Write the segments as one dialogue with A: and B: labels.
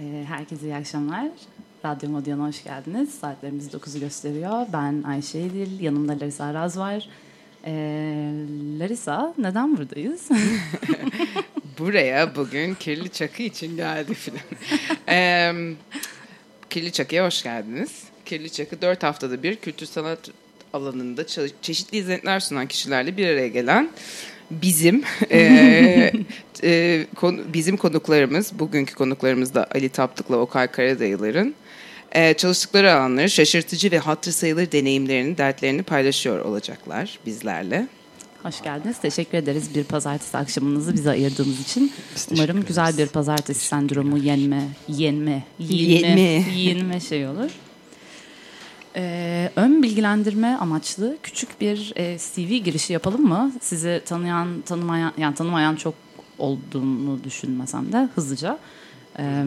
A: Ee, herkese iyi akşamlar. Radyo Modyan'a hoş geldiniz. Saatlerimiz 9'u gösteriyor. Ben Ayşe Edil, yanımda Larisa Araz var. Ee, Larisa, neden buradayız?
B: Buraya bugün Kirli Çakı için geldi filan. ee, Kirli Çakı'ya hoş geldiniz. Kirli Çakı 4 haftada bir kültür sanat alanında çeşitli hizmetler sunan kişilerle bir araya gelen bizim e, e, konu, bizim konuklarımız bugünkü konuklarımız da Ali Taptık'la Okay Karadayılar'ın e, çalıştıkları alanları şaşırtıcı ve hatırı sayılır deneyimlerini, dertlerini paylaşıyor olacaklar bizlerle.
A: Hoş geldiniz. Teşekkür ederiz bir pazartesi akşamınızı bize ayırdığınız için. Umarım güzel bir pazartesi sendromu yenme, yenme, yenme, yenme, yenme şey olur. Ee, ön bilgilendirme amaçlı küçük bir e, CV girişi yapalım mı? Sizi tanıyan, tanımayan, yani tanımayan çok olduğunu düşünmesem de hızlıca. Ee,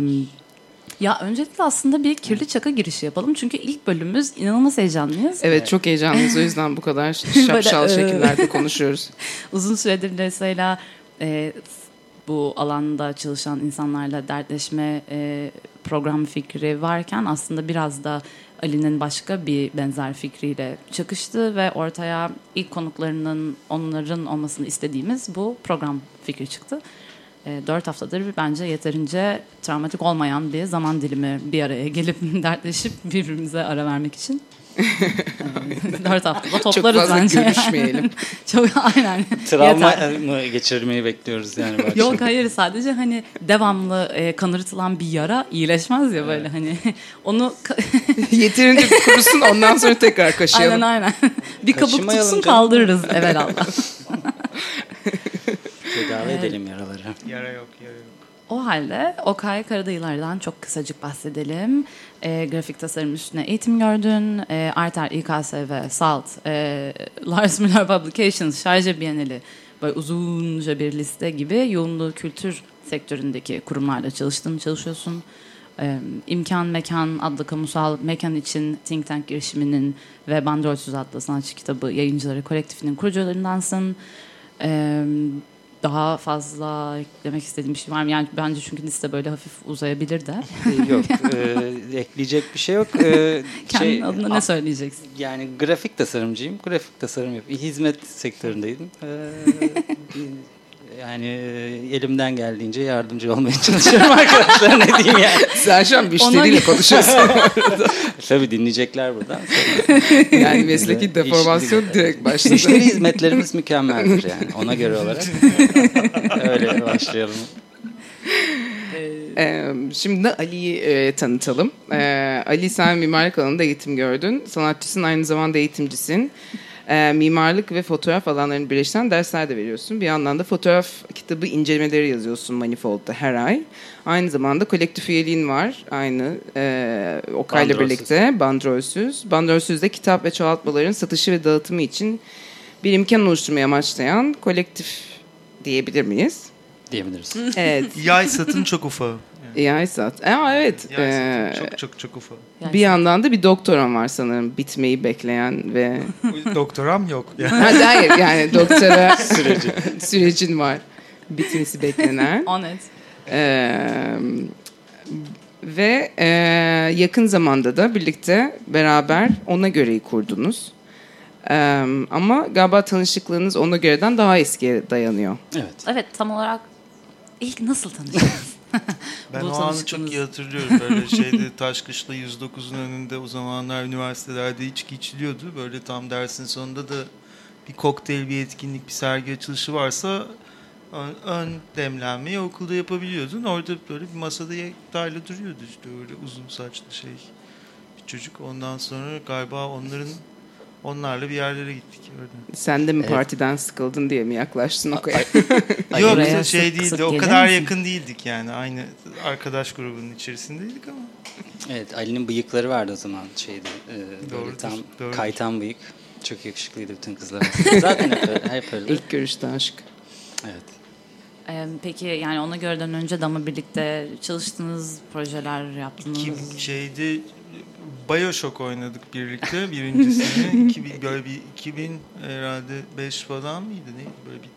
A: ya öncelikle aslında bir kirli çaka girişi yapalım. Çünkü ilk bölümümüz inanılmaz heyecanlıyız.
B: Evet çok heyecanlıyız o yüzden bu kadar şapşal şekillerde konuşuyoruz.
A: Uzun süredir mesela e, bu alanda çalışan insanlarla dertleşme e, program fikri varken aslında biraz da Ali'nin başka bir benzer fikriyle çakıştı ve ortaya ilk konuklarının onların olmasını istediğimiz bu program fikri çıktı. E, dört haftadır bence yeterince travmatik olmayan bir zaman dilimi bir araya gelip dertleşip birbirimize ara vermek için Dört haftada toplarız
B: Çok fazla
A: bence.
B: görüşmeyelim.
A: Çok aynen.
C: Travma mı geçirmeyi bekliyoruz yani.
A: Bu Yok hayır sadece hani devamlı e, kanırtılan bir yara iyileşmez ya böyle evet. hani onu
B: yeterince kurusun ondan sonra tekrar kaşıyalım.
A: Aynen aynen. bir kabuk tutsun kaldırırız evet Allah.
C: Tedavi edelim yaraları.
D: Yara yok, yara yok.
A: O halde Okay Karadayılar'dan çok kısacık bahsedelim. E, grafik tasarım üstüne eğitim gördün. E, Arter, İKS ve SALT, e, Lars Müller Publications, Şarjı Bienali böyle uzunca bir liste gibi yoğunluğu kültür sektöründeki kurumlarla çalıştın, çalışıyorsun. E, İmkan Mekan adlı kamusal mekan için Think Tank girişiminin ve Bandrolsüz adlı sanatçı kitabı yayıncıları kolektifinin kurucularındansın. E, daha fazla eklemek istediğim bir şey var mı? Yani bence çünkü liste böyle hafif uzayabilir de.
C: yok. E, ekleyecek bir şey yok. E,
A: Kendin şey, adına ne söyleyeceksin?
C: Yani grafik tasarımcıyım. Grafik tasarım yapıyorum. Hizmet sektöründeydim. E, yani elimden geldiğince yardımcı olmaya çalışıyorum arkadaşlar ne diyeyim yani.
B: Sen şu an müşteriyle Ona... konuşuyorsun.
C: Tabii dinleyecekler buradan.
B: yani mesleki deformasyon direkt başladı.
C: Müşteri hizmetlerimiz mükemmeldir yani ona göre olarak. Öyle başlayalım.
B: Ee, şimdi de Ali'yi e, tanıtalım. Ee, Ali sen mimarlık alanında eğitim gördün. Sanatçısın aynı zamanda eğitimcisin e, mimarlık ve fotoğraf alanlarını birleştiren dersler de veriyorsun. Bir yandan da fotoğraf kitabı incelemeleri yazıyorsun Manifold'da her ay. Aynı zamanda kolektif üyeliğin var. Aynı e, Okay'la birlikte Bandrolsüz. Bandrolsüz'de kitap ve çoğaltmaların satışı ve dağıtımı için bir imkan oluşturmayı amaçlayan kolektif diyebilir miyiz?
C: Diyebiliriz.
B: Evet.
D: Yay satın çok ufağı.
B: Yani. sat. Aa, evet.
D: Ee, çok çok çok ufak.
B: Bir yandan da bir doktoram var sanırım bitmeyi bekleyen ve...
D: Doktoram yok.
B: Yani. Hayır yani doktora Süreci. sürecin var. Bitmesi beklenen.
A: On it.
B: Ee, ve e, yakın zamanda da birlikte beraber ona göreyi kurdunuz. Ee, ama galiba tanışıklığınız ona göreden daha eskiye dayanıyor.
C: Evet.
A: Evet tam olarak ilk nasıl tanıştınız?
D: ben o anı çok iyi hatırlıyorum. Böyle şeyde Taşkışla 109'un önünde o zamanlar üniversitelerde içki içiliyordu. Böyle tam dersin sonunda da bir kokteyl, bir etkinlik, bir sergi açılışı varsa ön, demlenmeyi okulda yapabiliyordun. Orada böyle bir masada Yekta'yla duruyordu işte öyle uzun saçlı şey bir çocuk. Ondan sonra galiba onların Onlarla bir yerlere gittik öyle.
B: Sen de mi evet. partiden sıkıldın diye mi yaklaştın o kadar?
D: Yok Buraya şey sık, değildi. Sık o kadar misin? yakın değildik yani. Aynı arkadaş grubunun içerisindeydik ama.
C: Evet Ali'nin bıyıkları vardı o zaman şeydi. E, doğrudur, tam doğrudur. kaytan bıyık. Çok yakışıklıydı bütün kızlar. Zaten hep, hep öyle.
B: İlk görüşte aşk.
C: Evet.
A: Peki yani ona göreden önce de ama birlikte çalıştığınız projeler yaptınız?
D: Kim şeydi Bioshock oynadık birlikte birincisini. 2000, böyle bir 2000 herhalde 5 falan mıydı neydi böyle bir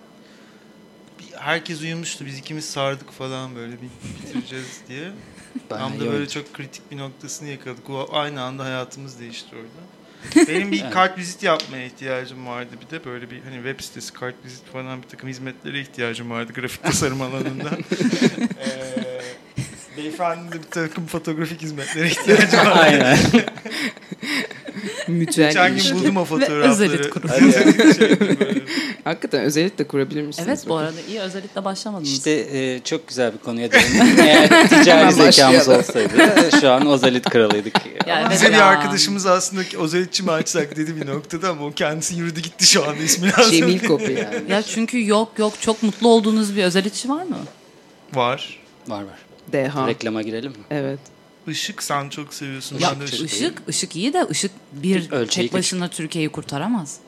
D: herkes uyumuştu. Biz ikimiz sardık falan böyle bir bitireceğiz diye. Tam da böyle çok kritik bir noktasını yakaladık. O aynı anda hayatımız değişti orada. Benim bir kart vizit yapmaya ihtiyacım vardı. Bir de böyle bir hani web sitesi kart vizit falan bir takım hizmetlere ihtiyacım vardı grafik tasarım alanında. ee, beyefendi de bir takım fotoğrafik hizmetlere ihtiyacım vardı. Aynen.
B: Mütüel
D: Geçen gün buldum o fotoğrafları.
A: özelit kurum.
B: Hakikaten özelit de kurabilir misiniz?
A: Evet bu arada iyi özelitle başlamadınız.
C: İşte e, çok güzel bir konuya değindin. Eğer ticari zekamız olsaydı şu an özelit kralıydık.
D: Ya evet Bize bir arkadaşımız aslında özelitçi mi açsak dedi bir noktada ama o kendisi yürüdü gitti şu anda ismi lazım.
B: Cemil Kopi yani.
A: Ya çünkü yok yok çok mutlu olduğunuz bir özelitçi var mı?
D: Var.
C: Var var.
B: Deha.
C: Reklama girelim mi?
B: Evet.
D: Işık sen çok seviyorsun.
A: Ya, ben de ışık, ışık, ışık iyi de ışık bir Ölçeği tek başına Türkiye'yi kurtaramaz.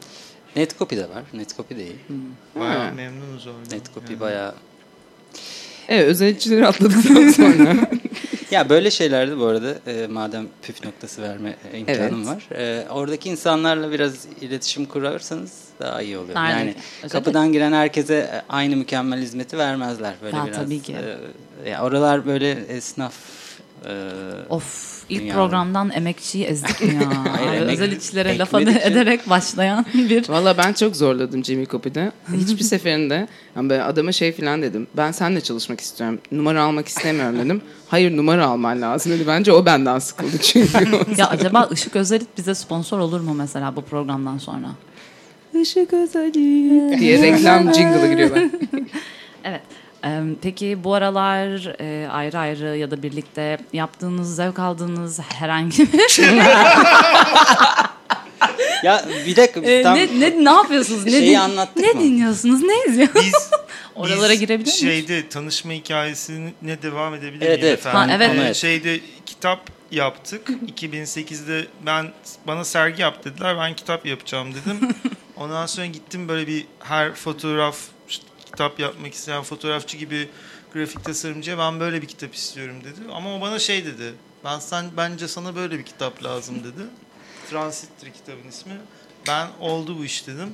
C: Netcopy de var. Netcopy değil.
D: Hmm. Bayağı memnunuz orada.
C: Netcopy yani. bayağı...
B: Evet özellikçileri atladıktan sonra.
C: ya böyle şeylerde bu arada e, madem püf noktası verme imkanım evet. var. E, oradaki insanlarla biraz iletişim kurarsanız daha iyi oluyor. Nerede? Yani Özellikle. kapıdan giren herkese aynı mükemmel hizmeti vermezler böyle ya, biraz. Tabii ki. E, ya oralar böyle esnaf
A: ee, of ilk yani. programdan emekçiyi ezdik mi ya? Hayır, emek, Özel içlere laf ederek başlayan bir...
B: Valla ben çok zorladım Jimmy Copy'de. Hiçbir seferinde yani ben adama şey falan dedim. Ben seninle çalışmak istiyorum. Numara almak istemiyorum dedim. Hayır numara alman lazım dedi. Bence o benden sıkıldı çünkü.
A: ya acaba Işık Özelit bize sponsor olur mu mesela bu programdan sonra?
B: Işık Özelit diye reklam jingle'ı giriyor ben.
A: evet. Peki bu aralar e, ayrı ayrı ya da birlikte yaptığınız, zevk aldığınız herhangi bir şey
C: Ya bir dakika
A: ee, tam ne, ne, ne yapıyorsunuz? Ne, şeyi anlattık ne mı? dinliyorsunuz? Ne izliyorsunuz? Biz, Oralara biz girebilir miyiz?
D: Şeyde tanışma hikayesine devam edebilir evet, evet. efendim? Ha, evet. Ee, şeyde kitap yaptık. 2008'de ben bana sergi yap dediler. Ben kitap yapacağım dedim. Ondan sonra gittim böyle bir her fotoğraf kitap yapmak isteyen fotoğrafçı gibi grafik tasarımcıya ben böyle bir kitap istiyorum dedi. Ama o bana şey dedi. Ben sen bence sana böyle bir kitap lazım dedi. Transitri kitabın ismi. Ben oldu bu iş dedim.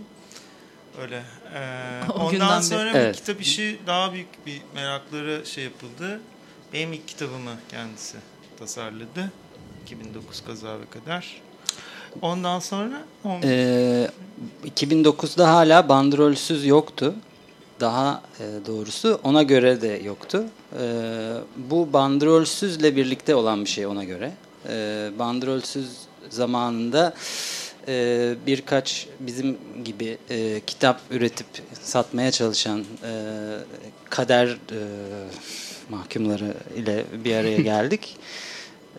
D: Öyle. Ee, ondan sonra bu evet. kitap işi daha büyük bir merakları şey yapıldı. Benim ilk kitabımı kendisi tasarladı. 2009 kaza ve kadar. Ondan sonra?
C: Ee, 2009'da hala bandrolsüz yoktu daha e, doğrusu ona göre de yoktu. E, bu bandrolsüzle birlikte olan bir şey ona göre. E, bandrolsüz zamanında e, birkaç bizim gibi e, kitap üretip satmaya çalışan e, kader e, mahkumları ile bir araya geldik.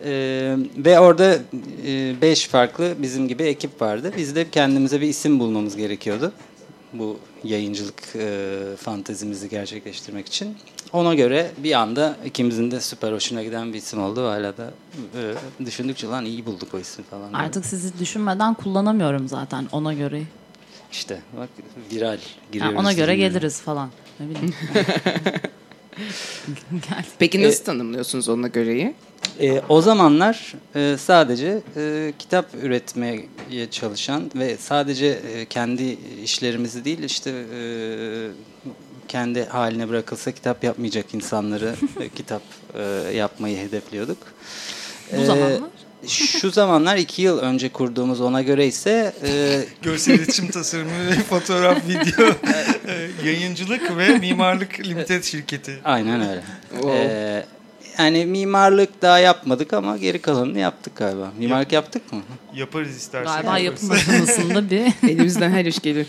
C: Ee, ve orada e, beş farklı bizim gibi ekip vardı. Biz de kendimize bir isim bulmamız gerekiyordu bu yayıncılık e, fantezimizi gerçekleştirmek için. Ona göre bir anda ikimizin de süper hoşuna giden bir isim oldu. Hala da e, düşündükçe lan iyi bulduk o ismi falan.
A: Artık yani. sizi düşünmeden kullanamıyorum zaten ona göre.
C: İşte bak viral giriyoruz.
A: Yani ona göre geliriz falan. Ne bileyim.
B: Peki nasıl e, tanımlıyorsunuz ona göreyi?
C: E, o zamanlar e, sadece e, kitap üretmeye çalışan ve sadece e, kendi işlerimizi değil işte e, kendi haline bırakılsa kitap yapmayacak insanları e, kitap e, yapmayı hedefliyorduk.
A: Bu e, zamanlar?
C: Şu zamanlar iki yıl önce kurduğumuz ona göre ise... E...
D: Görsel iletişim tasarımı, fotoğraf, video, e, yayıncılık ve mimarlık limited şirketi.
C: Aynen öyle. Wow. E, yani mimarlık daha yapmadık ama geri kalanını yaptık galiba. Mimarlık Yap yaptık mı?
D: Yaparız istersen.
A: Galiba yapım aşamasında bir.
B: Elimizden her iş gelir.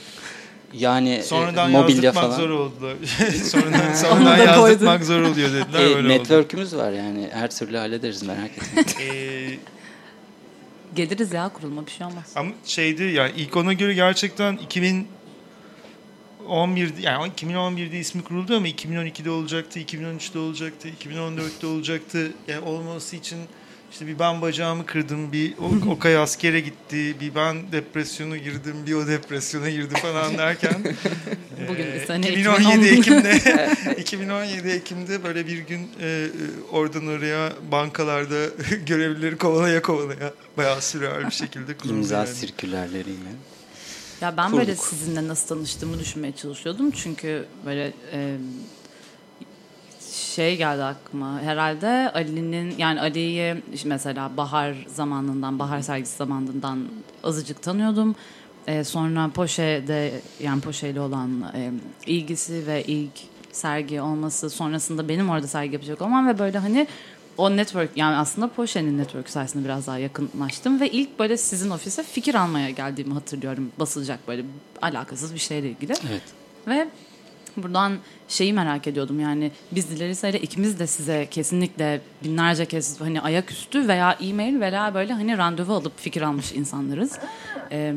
C: Yani e, sonradan e, mobilya falan.
D: zor oldu. sonradan sonradan yazdırmak zor oluyor dediler. E,
C: öyle network'ümüz oldu. var yani her türlü hallederiz merak etmeyin. e,
A: Geliriz ya kurulma bir şey olmaz.
D: Ama şeydi yani ilk ona göre gerçekten 2000 2011 yani 2011'de ismi kuruldu ama 2012'de olacaktı, 2013'te olacaktı, 2014'te olacaktı. Yani olması için işte bir ben bacağımı kırdım, bir o, Okay askere gitti, bir ben depresyona girdim, bir o depresyona girdi falan derken
A: Bugün bir sene
D: 2017 Ekim'de 2017 Ekim'de böyle bir gün e, oradan oraya bankalarda görevlileri kovalaya kovalaya bayağı sürreal bir şekilde kuruldu.
C: İmza yani. sirkülerleriyle.
A: Ya ben böyle sizinle nasıl tanıştığımı düşünmeye çalışıyordum. Çünkü böyle e, şey geldi aklıma. Herhalde Ali'nin yani Ali'yi mesela bahar zamanından, bahar sergisi zamanından azıcık tanıyordum. E, sonra Poşe'de yani Poşe'yle olan e, ilgisi ve ilk sergi olması sonrasında benim orada sergi yapacak olmam ve böyle hani o network yani aslında Poşe'nin network sayesinde biraz daha yakınlaştım ve ilk böyle sizin ofise fikir almaya geldiğimi hatırlıyorum. Basılacak böyle alakasız bir şeyle ilgili.
C: Evet.
A: Ve buradan şeyi merak ediyordum yani biz Dilerisa'yla ikimiz de size kesinlikle binlerce kez hani ayaküstü veya e-mail veya böyle hani randevu alıp fikir almış insanlarız. Ee,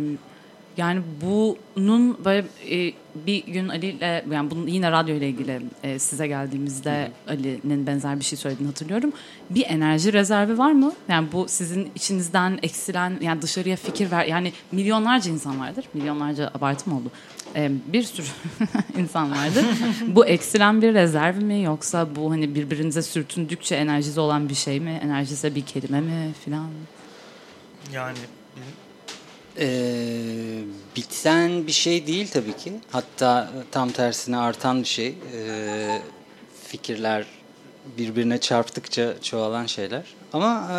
A: yani bunun böyle e, bir gün Ali ile yani bunun yine radyo ile ilgili e, size geldiğimizde Ali'nin benzer bir şey söylediğini hatırlıyorum. Bir enerji rezervi var mı? Yani bu sizin içinizden eksilen yani dışarıya fikir ver yani milyonlarca insan vardır. Milyonlarca abartım oldu. E, bir sürü insan vardır. bu eksilen bir rezerv mi yoksa bu hani birbirinize sürtündükçe enerjisi olan bir şey mi? Enerjisi bir kelime mi filan?
D: Yani
C: ee, biten bir şey değil tabii ki. Hatta tam tersine artan bir şey. Ee, fikirler birbirine çarptıkça çoğalan şeyler. Ama e,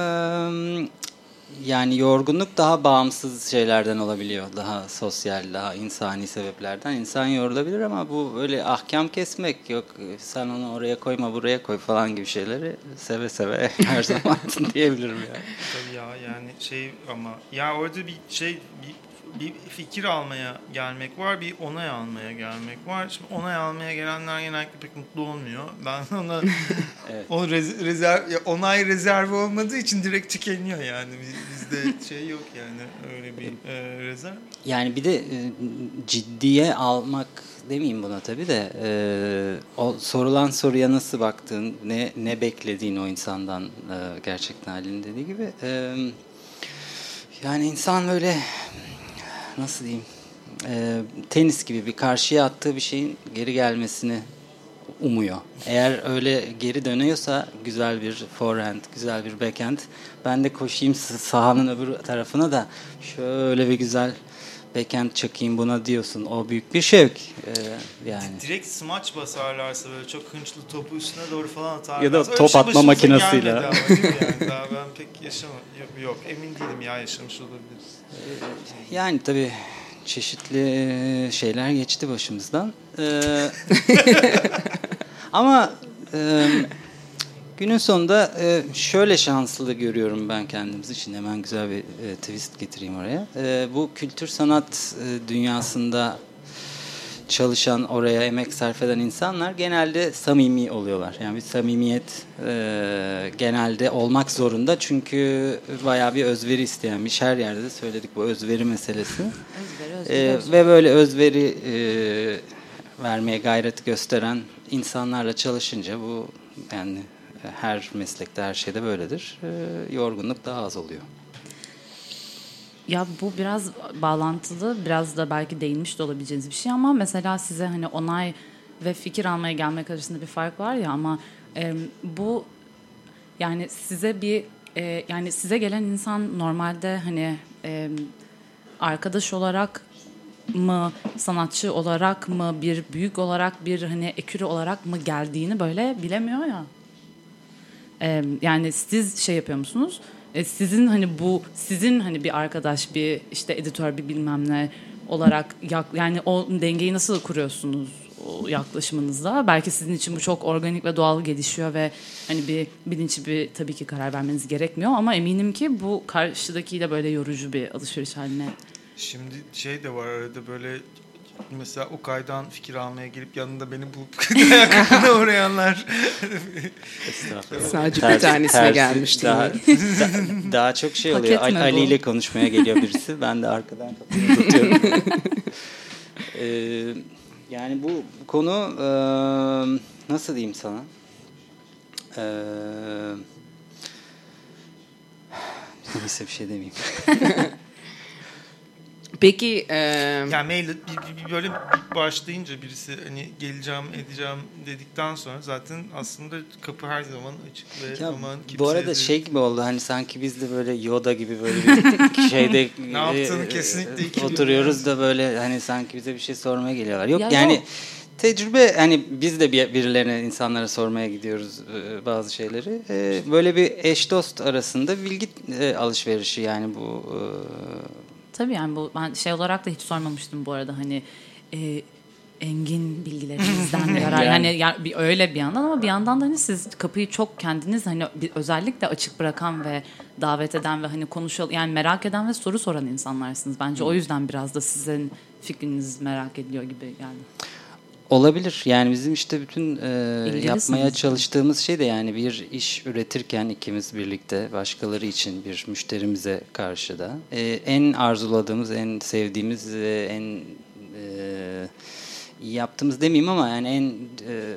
C: yani yorgunluk daha bağımsız şeylerden olabiliyor. Daha sosyal, daha insani sebeplerden. insan yorulabilir ama bu öyle ahkam kesmek yok. Sen onu oraya koyma buraya koy falan gibi şeyleri seve seve her zaman diyebilirim yani.
D: Tabii ya yani şey ama ya orada bir şey bir bir fikir almaya gelmek var, bir onay almaya gelmek var. Şimdi onay almaya gelenler genellikle pek mutlu olmuyor. Ben ona evet. o rez, rezerv onay rezervi olmadığı için direkt tükeniyor yani. Bizde şey yok yani öyle bir e, rezerv.
C: Yani bir de e, ciddiye almak demeyeyim buna tabii de e, o sorulan soruya nasıl baktığın, ne ne beklediğin o insandan e, gerçekten halin dediği gibi e, yani insan böyle nasıl diyeyim e, tenis gibi bir karşıya attığı bir şeyin geri gelmesini umuyor. Eğer öyle geri dönüyorsa güzel bir forehand, güzel bir backhand. Ben de koşayım sahanın öbür tarafına da şöyle bir güzel backhand çakayım buna diyorsun. O büyük bir şevk ee, yani.
D: Direkt smaç basarlarsa böyle çok hınçlı topu üstüne doğru falan atarlarsa.
C: Ya da top şey atma makinesiyle.
D: yani. Daha ben pek yaşamadım. Yok, yok emin değilim ya yaşamış olabiliriz.
C: Yani tabii çeşitli şeyler geçti başımızdan. Ee, ama e, günün sonunda e, şöyle şanslı görüyorum ben kendimiz için. Hemen güzel bir e, twist getireyim oraya. E, bu kültür sanat dünyasında çalışan, oraya emek sarf eden insanlar genelde samimi oluyorlar. Yani bir samimiyet e, genelde olmak zorunda. Çünkü bayağı bir özveri isteyen bir şey. Her yerde de söyledik bu özveri meselesi. Özveri, özveri, e, özveri. Ve böyle özveri e, vermeye gayret gösteren insanlarla çalışınca bu yani her meslekte her şeyde böyledir. E, yorgunluk daha az oluyor.
A: Ya bu biraz bağlantılı, biraz da belki değinmiş de olabileceğiniz bir şey ama mesela size hani onay ve fikir almaya gelmek arasında bir fark var ya ama e, bu yani size bir e, yani size gelen insan normalde hani e, arkadaş olarak mı sanatçı olarak mı bir büyük olarak bir hani ekürü olarak mı geldiğini böyle bilemiyor ya. Yani siz şey yapıyor musunuz? E, sizin hani bu sizin hani bir arkadaş bir işte editör bir bilmem ne olarak yani o dengeyi nasıl kuruyorsunuz yaklaşımınızda? Belki sizin için bu çok organik ve doğal gelişiyor ve hani bir bilinçli bir tabii ki karar vermeniz gerekmiyor ama eminim ki bu karşıdakiyle böyle yorucu bir alışveriş haline
D: Şimdi şey de var arada böyle mesela o kaydan fikir almaya gelip yanında beni bulup ayaklarına uğrayanlar.
B: Sadece bir tanesine tersi, gelmişti.
C: Daha, daha çok şey oluyor. Ali, Ali ile konuşmaya geliyor birisi. Ben de arkadan kapıyı tutuyorum. ee, yani bu konu e, nasıl diyeyim sana? Ee, neyse bir şey demeyeyim.
B: Peki e...
D: yani mail bir, bir, bir böyle başlayınca birisi hani geleceğim edeceğim dedikten sonra zaten aslında kapı her zaman açık ve
C: ya,
D: aman
C: bu arada de... şey gibi oldu hani sanki biz de böyle Yoda gibi böyle bir şeyde
D: ne yaptığını kesinlikle
C: oturuyoruz da böyle hani sanki bize bir şey sormaya geliyorlar. Yok ya yani yok. tecrübe hani biz de bir, birilerine insanlara sormaya gidiyoruz e, bazı şeyleri. E, böyle bir eş dost arasında bilgi e, alışverişi yani bu
A: Tabii yani bu ben şey olarak da hiç sormamıştım bu arada hani e, engin bilgilerinizden yarar. yani, yani, yani bir öyle bir yandan ama bir yandan da hani siz kapıyı çok kendiniz hani bir, özellikle açık bırakan ve davet eden ve hani konuşal yani merak eden ve soru soran insanlarsınız. Bence o yüzden biraz da sizin fikriniz merak ediliyor gibi geldi.
C: Olabilir. Yani bizim işte bütün e, yapmaya çalıştığımız şey de yani bir iş üretirken ikimiz birlikte başkaları için bir müşterimize karşı da e, en arzuladığımız, en sevdiğimiz, e, en e, yaptığımız demeyeyim ama yani en e,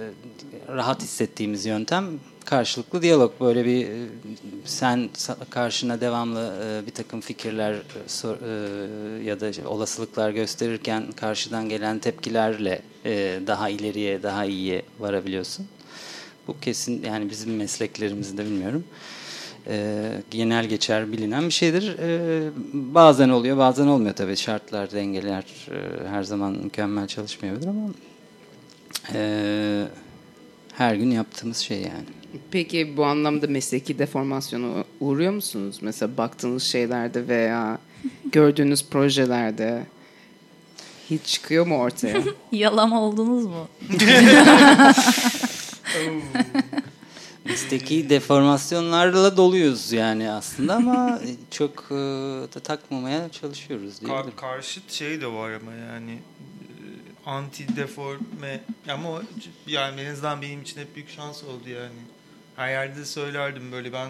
C: rahat hissettiğimiz yöntem karşılıklı diyalog. Böyle bir e, sen karşına devamlı e, bir takım fikirler e, ya da olasılıklar gösterirken karşıdan gelen tepkilerle daha ileriye, daha iyiye varabiliyorsun. Bu kesin yani bizim mesleklerimizde bilmiyorum. genel geçer bilinen bir şeydir. bazen oluyor, bazen olmuyor tabii. Şartlar, dengeler her zaman mükemmel çalışmayabilir ama her gün yaptığımız şey yani.
B: Peki bu anlamda mesleki deformasyona uğruyor musunuz? Mesela baktığınız şeylerde veya gördüğünüz projelerde hiç çıkıyor mu ortaya?
A: Yalama oldunuz mu?
C: Mesleki deformasyonlarla doluyuz yani aslında ama çok e, da takmamaya çalışıyoruz
D: Kar, Karşıt şey de var ama yani e, anti deforme ama o, yani en azından benim için hep büyük şans oldu yani her yerde söylerdim böyle ben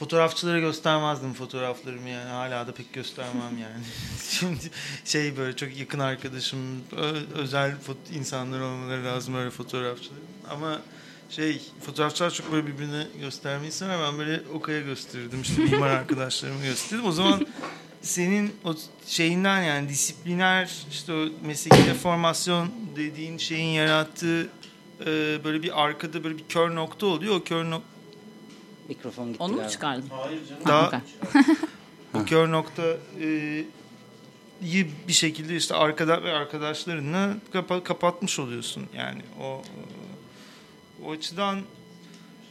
D: fotoğrafçılara göstermezdim fotoğraflarımı yani hala da pek göstermem yani. Şimdi şey böyle çok yakın arkadaşım özel insanlar olmaları lazım öyle fotoğrafçılar. Ama şey fotoğrafçılar çok böyle birbirine göstermeyi sever. Ben böyle Okay'a gösterirdim işte mimar arkadaşlarımı gösterdim. O zaman senin o şeyinden yani disipliner işte o mesleki deformasyon dediğin şeyin yarattığı e, böyle bir arkada böyle bir kör nokta oluyor. O kör nokta
C: Mikrofon gitti
A: Onu mu çıkardın?
D: Hayır canım. Daha, o kör nokta e, iyi bir şekilde işte arkada ve arkadaşlarınla kapa, kapatmış oluyorsun. Yani o o açıdan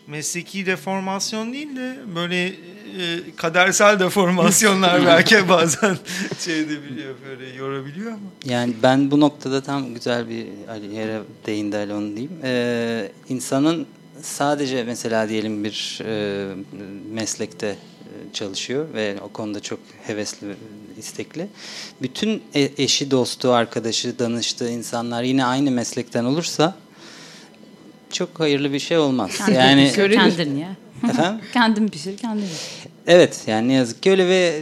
D: mesleki deformasyon değil de böyle e, kadersel deformasyonlar belki bazen şey edebiliyor böyle yorabiliyor ama.
C: Yani ben bu noktada tam güzel bir yere değindi Ali onu diyeyim. Ee, insanın sadece mesela diyelim bir e, meslekte e, çalışıyor ve o konuda çok hevesli, istekli. Bütün e, eşi, dostu, arkadaşı, danıştığı insanlar yine aynı meslekten olursa çok hayırlı bir şey olmaz.
A: Kendin yani pişir, kendin ya.
C: Efendim?
A: kendin pişir, kendin.
C: Evet yani ne yazık ki öyle ve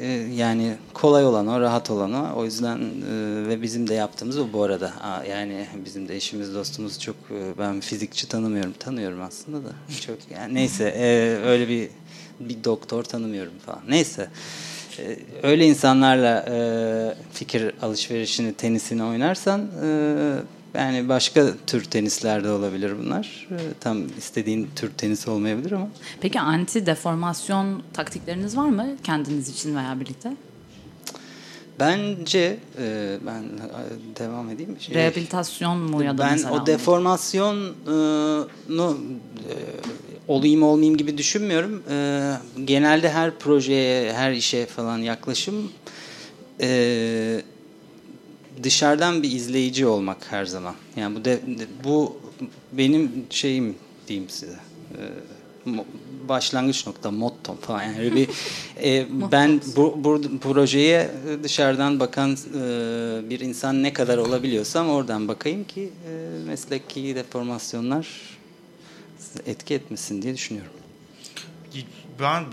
C: e, yani kolay olan o, rahat olan o. O yüzden e, ve bizim de yaptığımız o bu arada. Aa, yani bizim de eşimiz, dostumuz çok e, ben fizikçi tanımıyorum. Tanıyorum aslında da. Çok yani neyse e, öyle bir bir doktor tanımıyorum falan. Neyse. E, öyle insanlarla e, fikir alışverişini, tenisini oynarsan e, yani başka tür tenisler de olabilir bunlar. Ee, tam istediğin tür tenis olmayabilir ama.
A: Peki anti deformasyon taktikleriniz var mı kendiniz için veya birlikte?
C: Bence e, ben e, devam edeyim.
A: Şey, Rehabilitasyon mu ya da
C: ben
A: mesela?
C: Ben o deformasyonu e, olayım olmayayım gibi düşünmüyorum. E, genelde her projeye, her işe falan yaklaşım e, dışarıdan bir izleyici olmak her zaman. Yani bu de, bu benim şeyim diyeyim size. Ee, başlangıç nokta, motto falan. Yani bir e, ben bu, bu projeye dışarıdan bakan e, bir insan ne kadar olabiliyorsam oradan bakayım ki e, mesleki deformasyonlar etki etmesin diye düşünüyorum.
D: Ben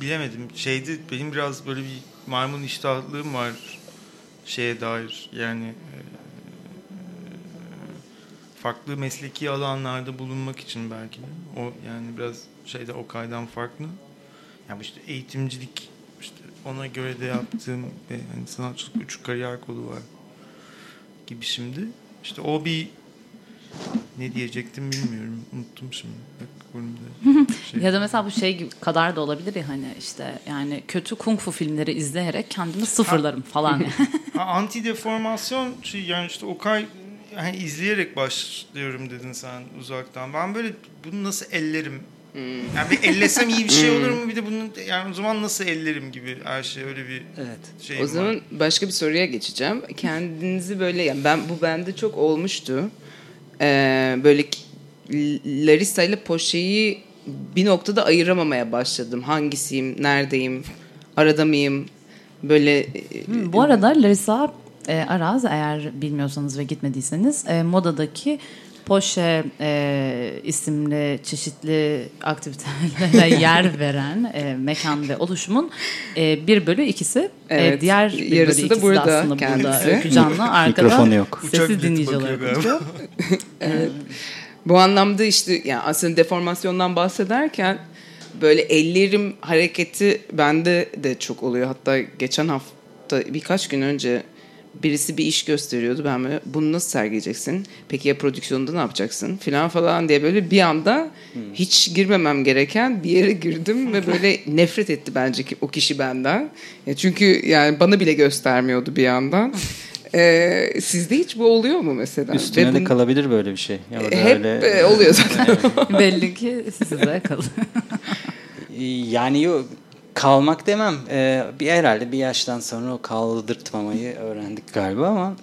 D: bilemedim. Şeydi benim biraz böyle bir maymun iştahlığım var şeye dair yani e, farklı mesleki alanlarda bulunmak için belki de o yani biraz şeyde o kaydan farklı. Yani işte eğitimcilik işte ona göre de yaptığım ve hani sanatçılık üç kariyer kolu var gibi şimdi. İşte o bir ne diyecektim bilmiyorum. Unuttum şimdi.
A: Şey. ya da mesela bu şey gibi kadar da olabilir ya hani işte yani kötü kung fu filmleri izleyerek kendimi sıfırlarım falan.
D: Anti deformasyon şey yani işte Okay yani izleyerek başlıyorum dedin sen uzaktan. Ben böyle bunu nasıl ellerim Hmm. Yani bir ellesem iyi bir şey olur mu? Bir de bunu yani o zaman nasıl ellerim gibi her şey öyle bir
B: evet. şey O zaman var. başka bir soruya geçeceğim. Kendinizi böyle yani ben bu bende çok olmuştu. Ee, böyle Larissa ile Poşe'yi bir noktada ayıramamaya başladım. Hangisiyim, neredeyim, arada mıyım? Böyle e,
A: hmm, Bu arada Larissa e, Araz eğer bilmiyorsanız ve gitmediyseniz e, modadaki Poşe e, isimli çeşitli aktivitelere yer veren e, mekan ve oluşumun e, bir bölü ikisi. E, evet, e, diğer bir yarısı bölü ikisi da burada aslında kendisi. burada Öykü arkada Mikrofonu yok. sessiz dinleyici olarak
B: evet. Bu anlamda işte yani aslında deformasyondan bahsederken böyle ellerim hareketi bende de çok oluyor. Hatta geçen hafta birkaç gün önce birisi bir iş gösteriyordu. Ben böyle bunu nasıl sergileyeceksin? Peki ya prodüksiyonda ne yapacaksın? Filan falan diye böyle bir anda hmm. hiç girmemem gereken bir yere girdim ve böyle nefret etti bence ki o kişi benden. Ya çünkü yani bana bile göstermiyordu bir yandan. Ee, sizde hiç bu oluyor mu mesela?
C: Üstüne Ve de kalabilir böyle bir şey.
B: Ya hep öyle... E, oluyor zaten.
A: Belli ki size kalır.
C: yani yok kalmak demem. Ee, bir herhalde bir yaştan sonra o kaldırtmamayı öğrendik galiba ama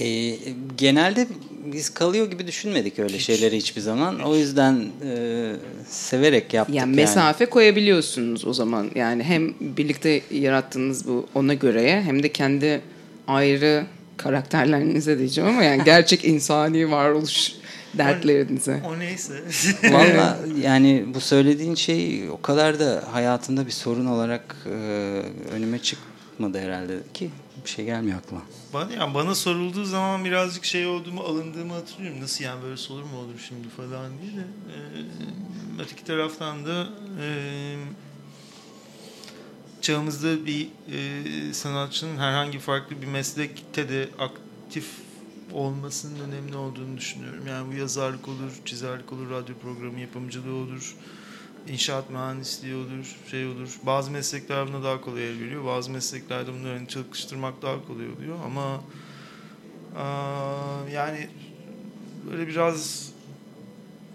C: e, genelde biz kalıyor gibi düşünmedik öyle Hiç. şeyleri hiçbir zaman. O yüzden e, severek yaptık.
B: Yani mesafe yani. koyabiliyorsunuz o zaman. Yani hem birlikte yarattığınız bu ona göre hem de kendi ayrı karakterlerinize diyeceğim ama yani gerçek insani varoluş dertlerinize.
D: O, o neyse.
C: Valla yani bu söylediğin şey o kadar da hayatında bir sorun olarak e, önüme çıkmadı herhalde ki bir şey gelmiyor aklıma.
D: Bana, yani bana sorulduğu zaman birazcık şey olduğumu, alındığımı hatırlıyorum. Nasıl yani böyle soru mu olur şimdi falan diye de. E, öteki taraftan da e, çağımızda bir e, sanatçının herhangi farklı bir meslekte de aktif olmasının önemli olduğunu düşünüyorum. Yani bu yazarlık olur, çizerlik olur, radyo programı yapımcılığı olur, inşaat mühendisliği olur, şey olur. Bazı meslekler buna daha kolay el veriyor. Bazı mesleklerde bunları hani çalıştırmak daha kolay oluyor ama aa, yani böyle biraz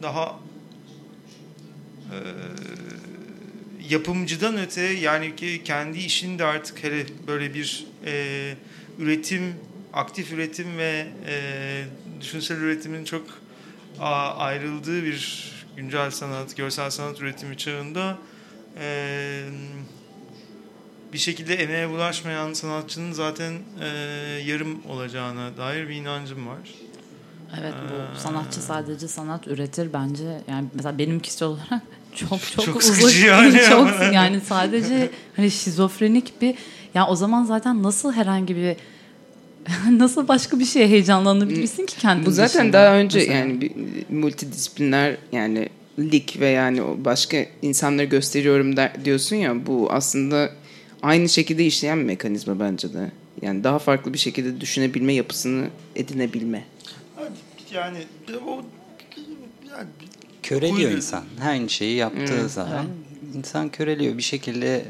D: daha e, yapımcıdan öte yani ki kendi işini de artık hele böyle bir e, üretim aktif üretim ve e, düşünsel üretimin çok a, ayrıldığı bir güncel sanat, görsel sanat üretimi çağında e, bir şekilde emeğe bulaşmayan sanatçının zaten e, yarım olacağına dair bir inancım var.
A: Evet bu ee, sanatçı sadece sanat üretir bence. Yani mesela benim kişisel olarak çok çok, çok uzak yani çok yani sadece hani şizofrenik bir ya o zaman zaten nasıl herhangi bir nasıl başka bir şeye heyecanlanabilirsin ki kendin
B: Bu zaten dışında, daha önce mesela. yani bir multidisipliner yani lig ve yani başka insanları gösteriyorum der, diyorsun ya bu aslında aynı şekilde işleyen bir mekanizma bence de. Yani daha farklı bir şekilde düşünebilme yapısını edinebilme.
D: Yani o
C: yani, köreliyor insan. Aynı şeyi yaptığı hmm. zaman insan köreliyor bir şekilde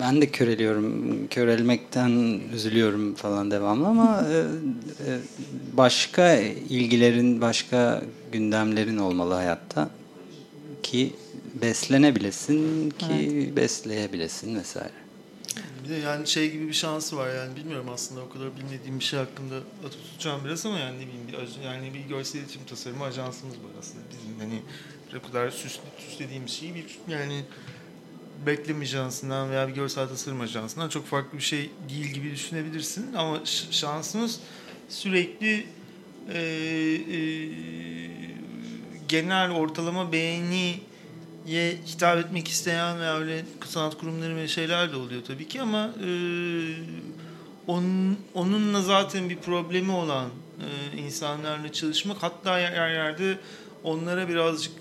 C: ben de köreliyorum. Körelmekten üzülüyorum falan devamlı ama e, e, başka ilgilerin, başka gündemlerin olmalı hayatta ki beslenebilesin ki evet. besleyebilesin vesaire.
D: Bir de yani şey gibi bir şansı var yani bilmiyorum aslında o kadar bilmediğim bir şey hakkında atıp tutacağım biraz ama yani ne bileyim bir, yani bir görsel iletişim tasarımı ajansımız var aslında bizim hani bu kadar süs, süslediğimiz şeyi bir yani bekleme ajansından veya bir görsel tasarım ajansından çok farklı bir şey değil gibi düşünebilirsin. Ama şansımız sürekli e, e, genel ortalama beğeniye hitap etmek isteyen veya öyle sanat kurumları ve şeyler de oluyor tabii ki ama e, onun, onunla zaten bir problemi olan e, insanlarla çalışmak hatta yer yerde onlara birazcık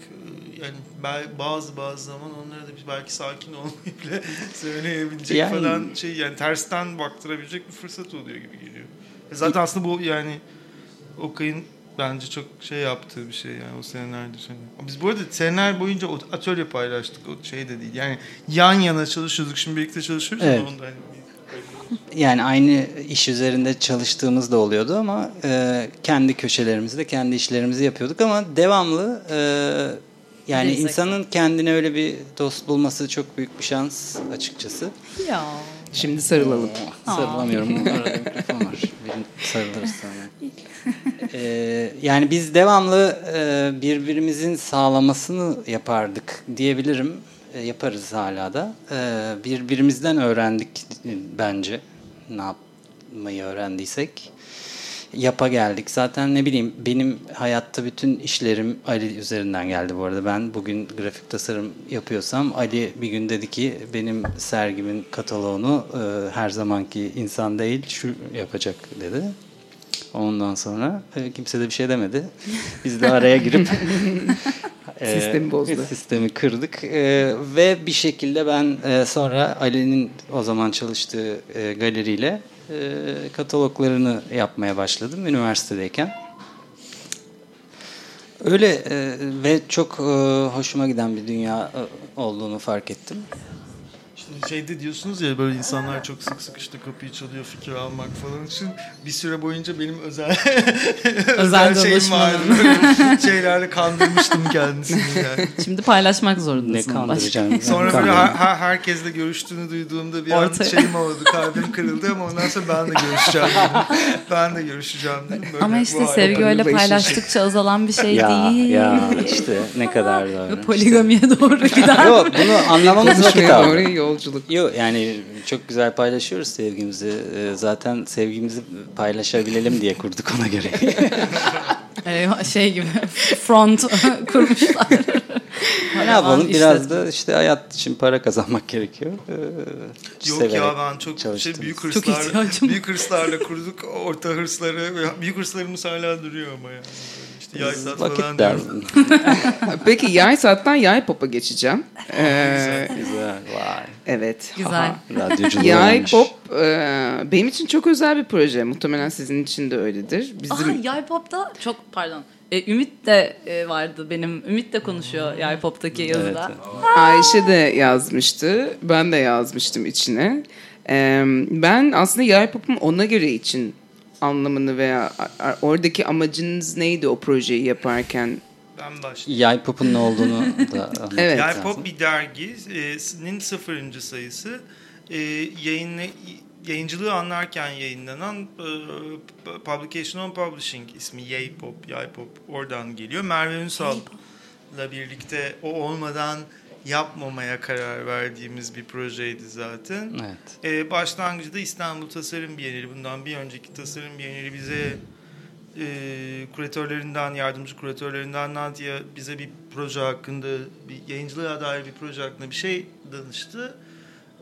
D: yani bazı bazı zaman onlara da belki sakin olmayı bile söyleyebilecek yani, falan şey yani tersten baktırabilecek bir fırsat oluyor gibi geliyor. Zaten aslında bu yani Okay'ın bence çok şey yaptığı bir şey yani o senelerde şey. Biz bu arada seneler boyunca atölye paylaştık o şey de değil. Yani yan yana çalışıyorduk şimdi birlikte çalışıyoruz evet. ama onda hani
C: yani aynı iş üzerinde çalıştığımız da oluyordu ama e, kendi köşelerimizde kendi işlerimizi yapıyorduk ama devamlı e, yani Destek. insanın kendine öyle bir dost bulması çok büyük bir şans açıkçası.
A: Ya.
B: Şimdi sarılalım.
C: Oo, sarılamıyorum. Arada mikrofon var. Benim sarılırız sonra. ee, yani biz devamlı e, birbirimizin sağlamasını yapardık diyebilirim. E, yaparız hala da. E, birbirimizden öğrendik bence. Ne yapmayı öğrendiysek. Yapa geldik. Zaten ne bileyim benim hayatta bütün işlerim Ali üzerinden geldi bu arada. Ben bugün grafik tasarım yapıyorsam Ali bir gün dedi ki benim sergimin kataloğunu e, her zamanki insan değil şu yapacak dedi. Ondan sonra e, kimse de bir şey demedi. Biz de araya girip
B: sistemi bozdu.
C: Sistemi kırdık e, ve bir şekilde ben e, sonra Ali'nin o zaman çalıştığı e, galeriyle e, kataloglarını yapmaya başladım üniversitedeyken. Öyle e, ve çok e, hoşuma giden bir dünya e, olduğunu fark ettim
D: şeyde diyorsunuz ya böyle insanlar çok sık sık işte kapıyı çalıyor fikir almak falan için bir süre boyunca benim özel özel, şeyim vardı. Şeylerle kandırmıştım kendisini yani.
A: Şimdi paylaşmak zorundasın.
C: Ne kandıracağım.
D: Sonra böyle her, her, herkesle görüştüğünü duyduğumda bir Ortaya. an şeyim oldu. Kalbim kırıldı ama ondan sonra ben de görüşeceğim dedim. Ben de görüşeceğim dedim.
A: Böyle ama işte sevgi öyle paylaştıkça azalan bir şey
C: ya,
A: değil.
C: Ya işte ne kadar da
A: Poligamiye doğru gider.
C: Yok bunu anlamamız vakit aldı.
B: Yolculuk.
C: Yok yani çok güzel paylaşıyoruz sevgimizi. Ee, zaten sevgimizi paylaşabilelim diye kurduk ona göre.
A: şey gibi front kurmuşlar.
C: ne yapalım biraz da işte hayat için para kazanmak gerekiyor.
D: Ee, Yok ya ben çok şey büyük hırslar büyük hırslarla kurduk orta hırsları büyük hırslarımız hala duruyor ama yani. İşte yay saat Vakit falan derdim.
B: Peki yay saatten yay pop'a geçeceğim.
C: Ee, güzel. Vay.
B: Evet.
A: Güzel.
B: Yay pop e, benim için çok özel bir proje. Muhtemelen sizin için de öyledir.
A: Bizim... Aa, Yay pop'ta çok pardon. E, Ümit de e, vardı benim. Ümit de konuşuyor Yay pop'taki yazıda. Evet.
B: Ayşe de yazmıştı. Ben de yazmıştım içine. E, ben aslında Yay pop'un ona göre için anlamını veya oradaki amacınız neydi o projeyi yaparken?
D: Ben başlayayım.
C: Yay Pop'un ne olduğunu da
D: evet. Yay Pop bir derginin sıfırıncı sayısı. E, yayınla, yayıncılığı anlarken yayınlanan e, Publication on Publishing ismi Yay Pop, Yay Pop oradan geliyor. Merve Ünsal'la birlikte o olmadan yapmamaya karar verdiğimiz bir projeydi zaten.
C: Evet.
D: Ee, başlangıcı da İstanbul Tasarım Bienali. Bundan bir önceki Tasarım Bienali bize e, kuratörlerinden, yardımcı kuratörlerinden Nadia bize bir proje hakkında, bir yayıncılığa dair bir proje hakkında bir şey danıştı.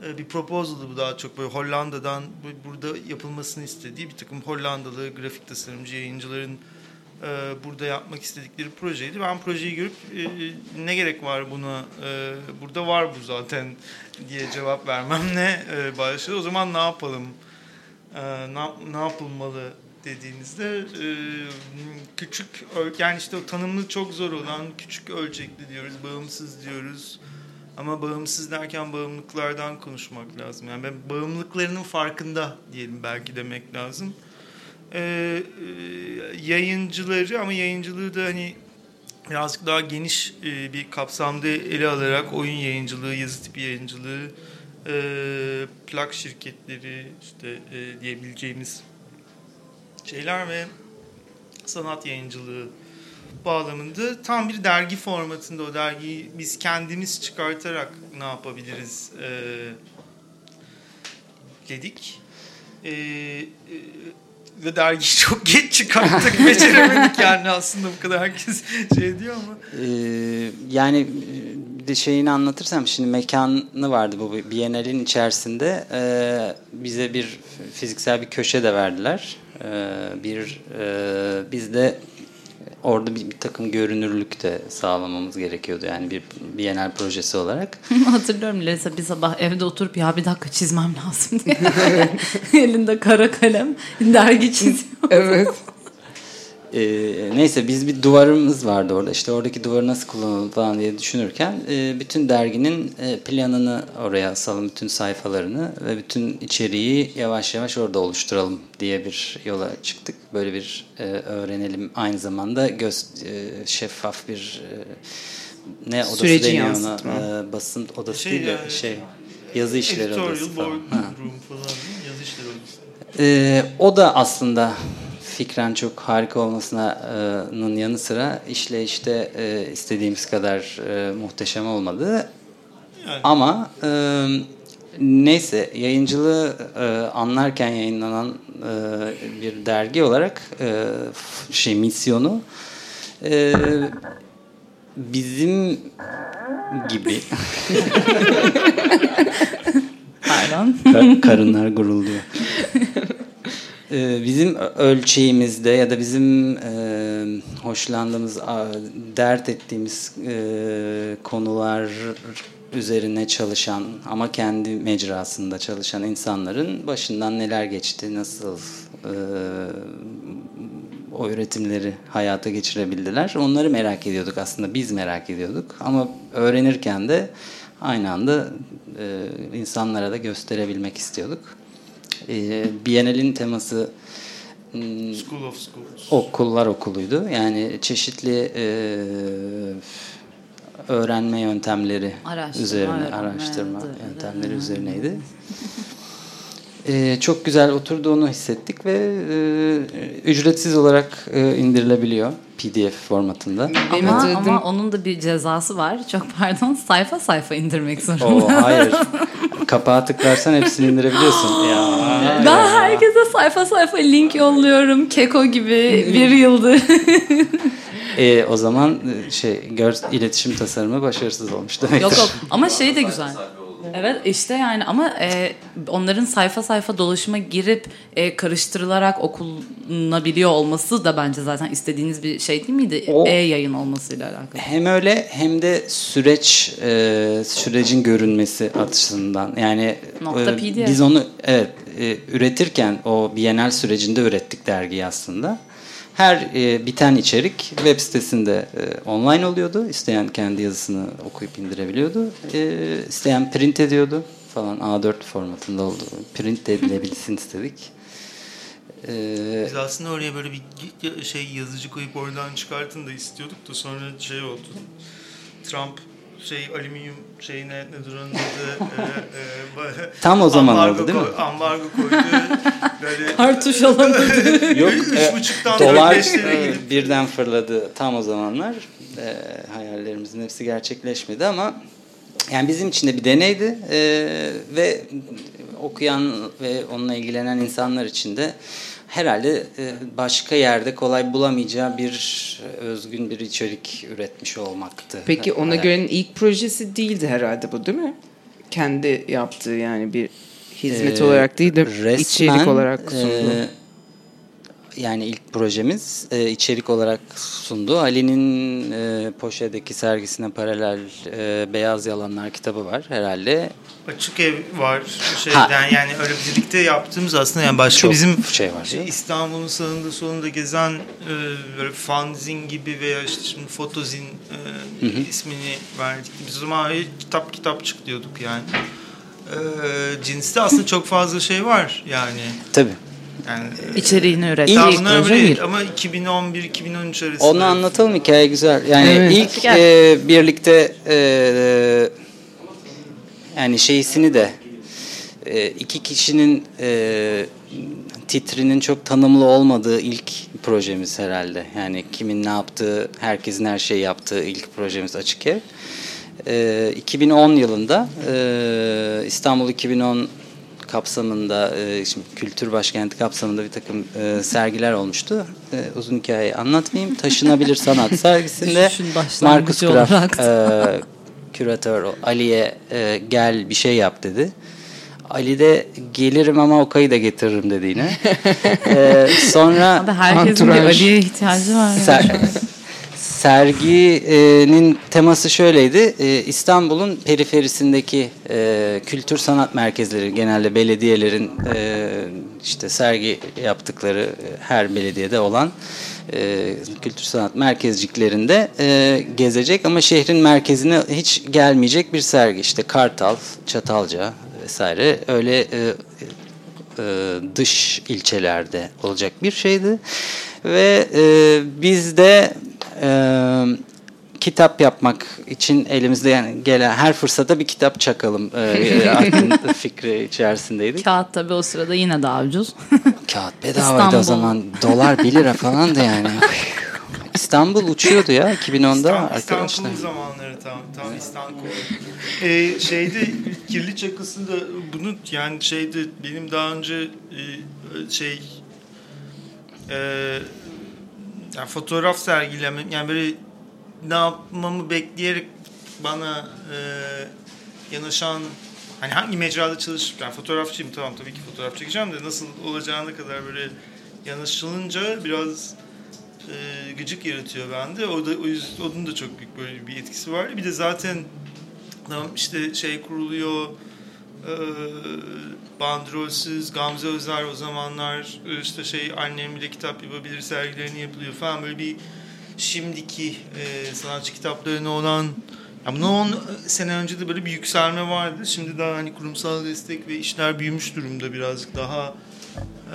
D: E, bir proposal'dı bu daha çok böyle Hollanda'dan burada yapılmasını istediği bir takım Hollandalı grafik tasarımcı yayıncıların e, burada yapmak istedikleri projeydi. Ben projeyi görüp e, ne gerek var buna, e, burada var bu zaten diye cevap vermemle e, başladı. O zaman ne yapalım, e, ne, ne yapılmalı dediğinizde e, küçük, yani işte o tanımlı çok zor olan küçük ölçekli diyoruz, bağımsız diyoruz. Ama bağımsız derken bağımlılıklardan konuşmak lazım. Yani ben bağımlılıklarının farkında diyelim belki demek lazım e, e, yayıncıları ama yayıncılığı da hani birazcık daha geniş e, bir kapsamda ele alarak oyun yayıncılığı, yazı tipi yayıncılığı, e, plak şirketleri işte e, diyebileceğimiz şeyler ve sanat yayıncılığı bağlamında tam bir dergi formatında o dergiyi biz kendimiz çıkartarak ne yapabiliriz e, dedik. E, e, ve dergiyi çok geç çıkarttık. Beceremedik yani aslında bu kadar herkes şey diyor ama.
C: Ee, yani de şeyini anlatırsam şimdi mekanı vardı bu Biennale'in içerisinde. Ee, bize bir fiziksel bir köşe de verdiler. Ee, bir e, biz de orada bir, bir takım görünürlük de sağlamamız gerekiyordu. Yani bir Bienal projesi olarak.
A: Hatırlıyorum Leysa bir sabah evde oturup ya bir dakika çizmem lazım diye. Elinde kara kalem dergi çiziyor.
B: evet.
C: Ee, neyse biz bir duvarımız vardı orada. İşte oradaki duvarı nasıl kullanalım falan diye düşünürken e, bütün derginin e, planını oraya asalım, bütün sayfalarını ve bütün içeriği yavaş yavaş orada oluşturalım diye bir yola çıktık. Böyle bir e, öğrenelim aynı zamanda göz e, şeffaf bir e, ne odası
B: Süreci
C: deniyor
B: yansıtma.
C: ona e, basın odası
D: Şey
C: değil de
D: yani,
C: şey yazı işleri odası falan.
D: board
C: Ha.
D: room falan? Yazı işleri odası.
C: Ee, o da aslında fikren çok harika olmasının yanı sıra işle işte e, istediğimiz kadar e, muhteşem olmadı.
D: Yani.
C: Ama e, neyse yayıncılığı e, anlarken yayınlanan e, bir dergi olarak e, şey misyonu e, bizim gibi
A: Pardon.
C: Ka- karınlar gurulduyor. Ee, bizim ölçeğimizde ya da bizim e, hoşlandığımız, dert ettiğimiz e, konular üzerine çalışan ama kendi mecrasında çalışan insanların başından neler geçti, nasıl e, o üretimleri hayata geçirebildiler. Onları merak ediyorduk aslında. Biz merak ediyorduk. Ama öğrenirken de aynı anda insanlara da gösterebilmek istiyorduk. E, Biennale'in teması m,
D: School of Schools.
C: okullar okuluydu. Yani çeşitli e, öğrenme yöntemleri
A: Araştırma,
C: üzerine,
A: öğrenme,
C: araştırma yöntemleri üzerineydi. E, çok güzel oturduğunu hissettik ve e, ücretsiz olarak e, indirilebiliyor PDF formatında.
B: Benim
A: Ama, ama onun da bir cezası var. Çok pardon sayfa sayfa indirmek zorunda.
C: Oo, hayır. Kapağı tıklarsan hepsini indirebiliyorsun. Ya.
A: Ben herkese sayfa sayfa link yolluyorum. Keko gibi bir yıldır.
C: E, o zaman e, şey gör, iletişim tasarımı başarısız olmuş demek.
A: yok yok ama şey de güzel. Evet işte yani ama e, onların sayfa sayfa dolaşıma girip e, karıştırılarak okunabiliyor olması da bence zaten istediğiniz bir şey değil miydi? E-yayın olmasıyla alakalı.
C: Hem öyle hem de süreç e, sürecin görünmesi açısından yani
A: Nokta
C: e, biz onu evet e, üretirken o Bienal sürecinde ürettik dergiyi aslında. Her e, biten içerik web sitesinde e, online oluyordu. İsteyen kendi yazısını okuyup indirebiliyordu. E, isteyen print ediyordu falan A4 formatında oldu. Print edilebilsin istedik. E,
D: Biz aslında oraya böyle bir şey yazıcı koyup oradan çıkartın da istiyorduk da sonra şey oldu. Trump şey alüminyum şeyine nedir onun adı e, e, ba-
C: Tam o zaman oldu değil mi?
D: Ambargo koydu. Böyle
A: Kartuş alamadı.
C: Yok,
D: Üç
C: e,
D: buçuktan
C: dolar e,
D: gidip-
C: birden fırladı tam o zamanlar. E, hayallerimizin hepsi gerçekleşmedi ama yani bizim için de bir deneydi E, ve okuyan ve onunla ilgilenen insanlar için de herhalde e, başka yerde kolay bulamayacağı bir özgün bir içerik üretmiş olmaktı.
B: Peki ona göre ilk projesi değildi herhalde bu değil mi? Kendi yaptığı yani bir hizmet
C: Ee,
B: olarak değil de
C: resmen,
B: içerik olarak sundu.
C: e, yani ilk projemiz e, içerik olarak sundu. Ali'nin e, Poşe'deki sergisine paralel e, Beyaz Yalanlar kitabı var herhalde.
D: Açık ev var şeyden yani öyle birlikte yaptığımız aslında yani başka
C: Çok
D: bizim
C: şey var
D: şey. İstanbul'un sağında solunda gezen e, böyle fanzin gibi veya işte şimdi fotozin e, ismini verdik. Biz o zaman kitap kitap çık diyorduk yani. E, cinste aslında çok fazla şey var yani.
C: Tabii.
D: Yani
A: İçeriğini üret.
C: İlk
D: böyle
A: bir.
D: ama 2011-2013 arasında.
C: Onu anlatalım hikaye güzel. Yani
B: Evet.
C: ilk e, birlikte e, yani şeysini de e, iki kişinin e, titrinin çok tanımlı olmadığı ilk projemiz herhalde. Yani kimin ne yaptığı, herkesin her şeyi yaptığı ilk projemiz Açık Ev. E, 2010 yılında e, İstanbul 2010 kapsamında e, şimdi kültür başkenti kapsamında bir takım e, sergiler olmuştu. E, uzun hikayeyi anlatmayayım. Taşınabilir Sanat sergisinde Markus Graf e, küratör Ali'ye e, gel bir şey yap dedi. Ali de gelirim ama Okay'ı da getiririm dedi yine. E, sonra
A: Abi herkesin bir. Ali'ye ihtiyacı var. ya.
C: Ser- serginin teması şöyleydi. E, İstanbul'un periferisindeki e, kültür sanat merkezleri genelde belediyelerin e, işte sergi yaptıkları e, her belediyede olan kültür sanat merkezciklerinde gezecek ama şehrin merkezine hiç gelmeyecek bir sergi. İşte Kartal, Çatalca vesaire öyle dış ilçelerde olacak bir şeydi. Ve e, biz de kitap yapmak için elimizde yani gelen her fırsata bir kitap çakalım e, aklın fikri içerisindeydik.
A: Kağıt tabii o sırada yine daha ucuz.
C: Kağıt bedavaydı o zaman. Dolar 1 lira falandı yani. İstanbul uçuyordu ya 2010'da
D: İstanbul,
C: arkadaşlar.
D: İstanbul zamanları tam tam İstanbul. Ee, şeyde kirli çakısında bunu yani şeyde benim daha önce e, şey e, yani fotoğraf sergileme yani böyle ne yapmamı bekleyerek bana e, yanaşan hani hangi mecrada çalışıp yani fotoğrafçıyım tamam tabii ki fotoğraf çekeceğim de nasıl olacağına kadar böyle yanaşılınca biraz e, gıcık yaratıyor bende. O da o yüzden onun da çok büyük böyle bir etkisi var. Bir de zaten işte şey kuruluyor e, bandrolsüz Gamze Özer o zamanlar işte şey annem bile kitap yapabilir sergilerini yapılıyor falan böyle bir şimdiki e, sanatçı kitaplarına olan ya bundan 10 sene önce de böyle bir yükselme vardı. Şimdi daha hani kurumsal destek ve işler büyümüş durumda birazcık daha